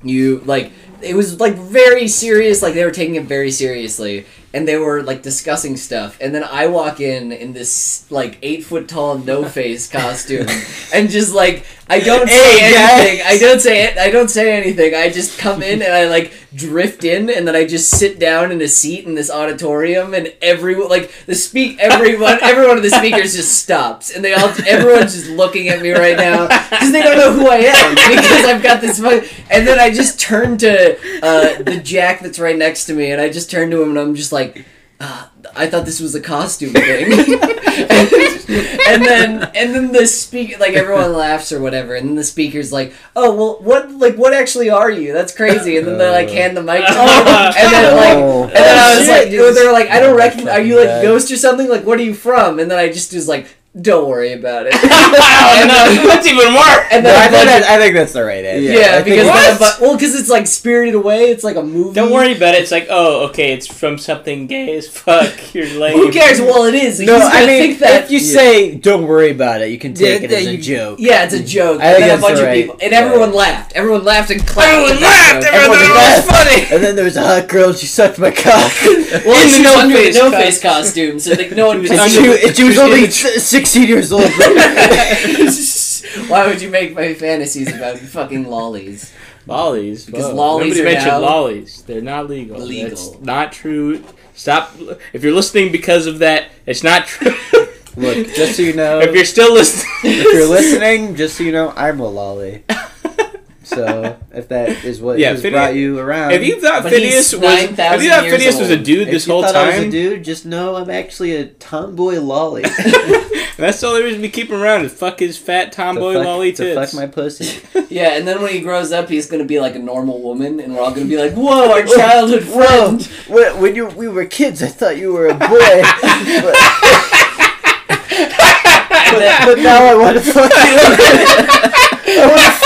You like it was like very serious. Like they were taking it very seriously, and they were like discussing stuff. And then I walk in in this like eight foot tall no face costume, and just like I don't say Hey, guys. anything. I don't say it. I don't say anything. I just come in and I like drift in, and then I just sit down in a seat in this auditorium, and everyone like the speak everyone every one of the speakers just stops, and they all everyone's just looking at me right now because they don't know who I am because I've got this. And then I just turn to uh, the Jack that's right next to me, and I just turn to him, and I'm just like. Uh, I thought this was a costume thing, and, and then and then the speaker like everyone laughs or whatever, and then the speaker's like, "Oh well, what like what actually are you? That's crazy." And then they like hand the mic to me, and then like Oh. and then I was Oh, like, they're like, I don't Oh, reckon. Are you like bad. Ghost or something? Like, what are you from? And then I just was like, don't worry about it. and no, then, that's even worse. and No, then I, a think bunch I think that's the right answer. yeah, I think because then a bu- well, because it's like Spirited Away. It's like a movie. Don't worry about it. It's like, oh, okay, it's from something gay as fuck. You're lame. Who cares? Well, it is. no, I mean, think that. if you say "don't worry about it," you can take Yeah, it as yeah, a you- joke. yeah, it's a mm. joke. I and think then a that's bunch the of right- people, and yeah. everyone laughed. Everyone laughed and clapped. Everyone laughed. Everyone Everyone it laughed. was funny. And then there was a hot girl. She sucked my cock. Well, In the no face costume, so like no one was could and see she, was only s- 16 years old. Why would you make my fantasies about fucking lollies? Lollies. Because whoa. lollies Nobody are mentioned now lollies. They're not legal. legal. That's not true. Stop. If you're listening because of that, it's not true. Look, just so you know, if you're still listening, if you're listening, just so you know, I'm a lolly. So if that is what Yeah, has Phineas- brought you around, if you thought But Phineas was, 9,000 if you thought years Phineas was a dude if this you whole thought I was a time, dude, just know I'm actually a tomboy lolly. That's the only reason we keep him around is fuck his fat tomboy to fuck, lolly to fuck my pussy. Yeah, and then when he grows up, he's gonna be like a normal woman, and we're all gonna be like, "Whoa, our childhood Whoa! friend." When when you we were kids, I thought you were a boy, but, but, but now I want to fuck you. I want to.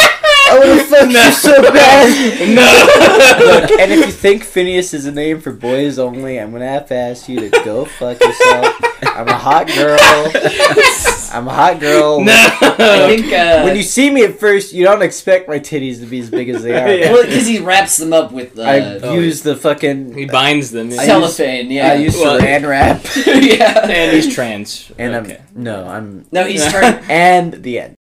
I want to fuck you so bad. no. Look, and if you think Phineas is a name for boys only, I'm gonna have to ask you to go fuck yourself. I'm a hot girl. I'm a hot girl. no. I think uh, When you see me at first, you don't expect my titties to be as big as they are. Yeah. well, because he wraps them up with uh, I Oh, use the fucking. he binds them. I cellophane. yeah, I use Well- saran wrap. yeah. and he's trans. And okay. I'm no, I'm No, he's trans. and the end.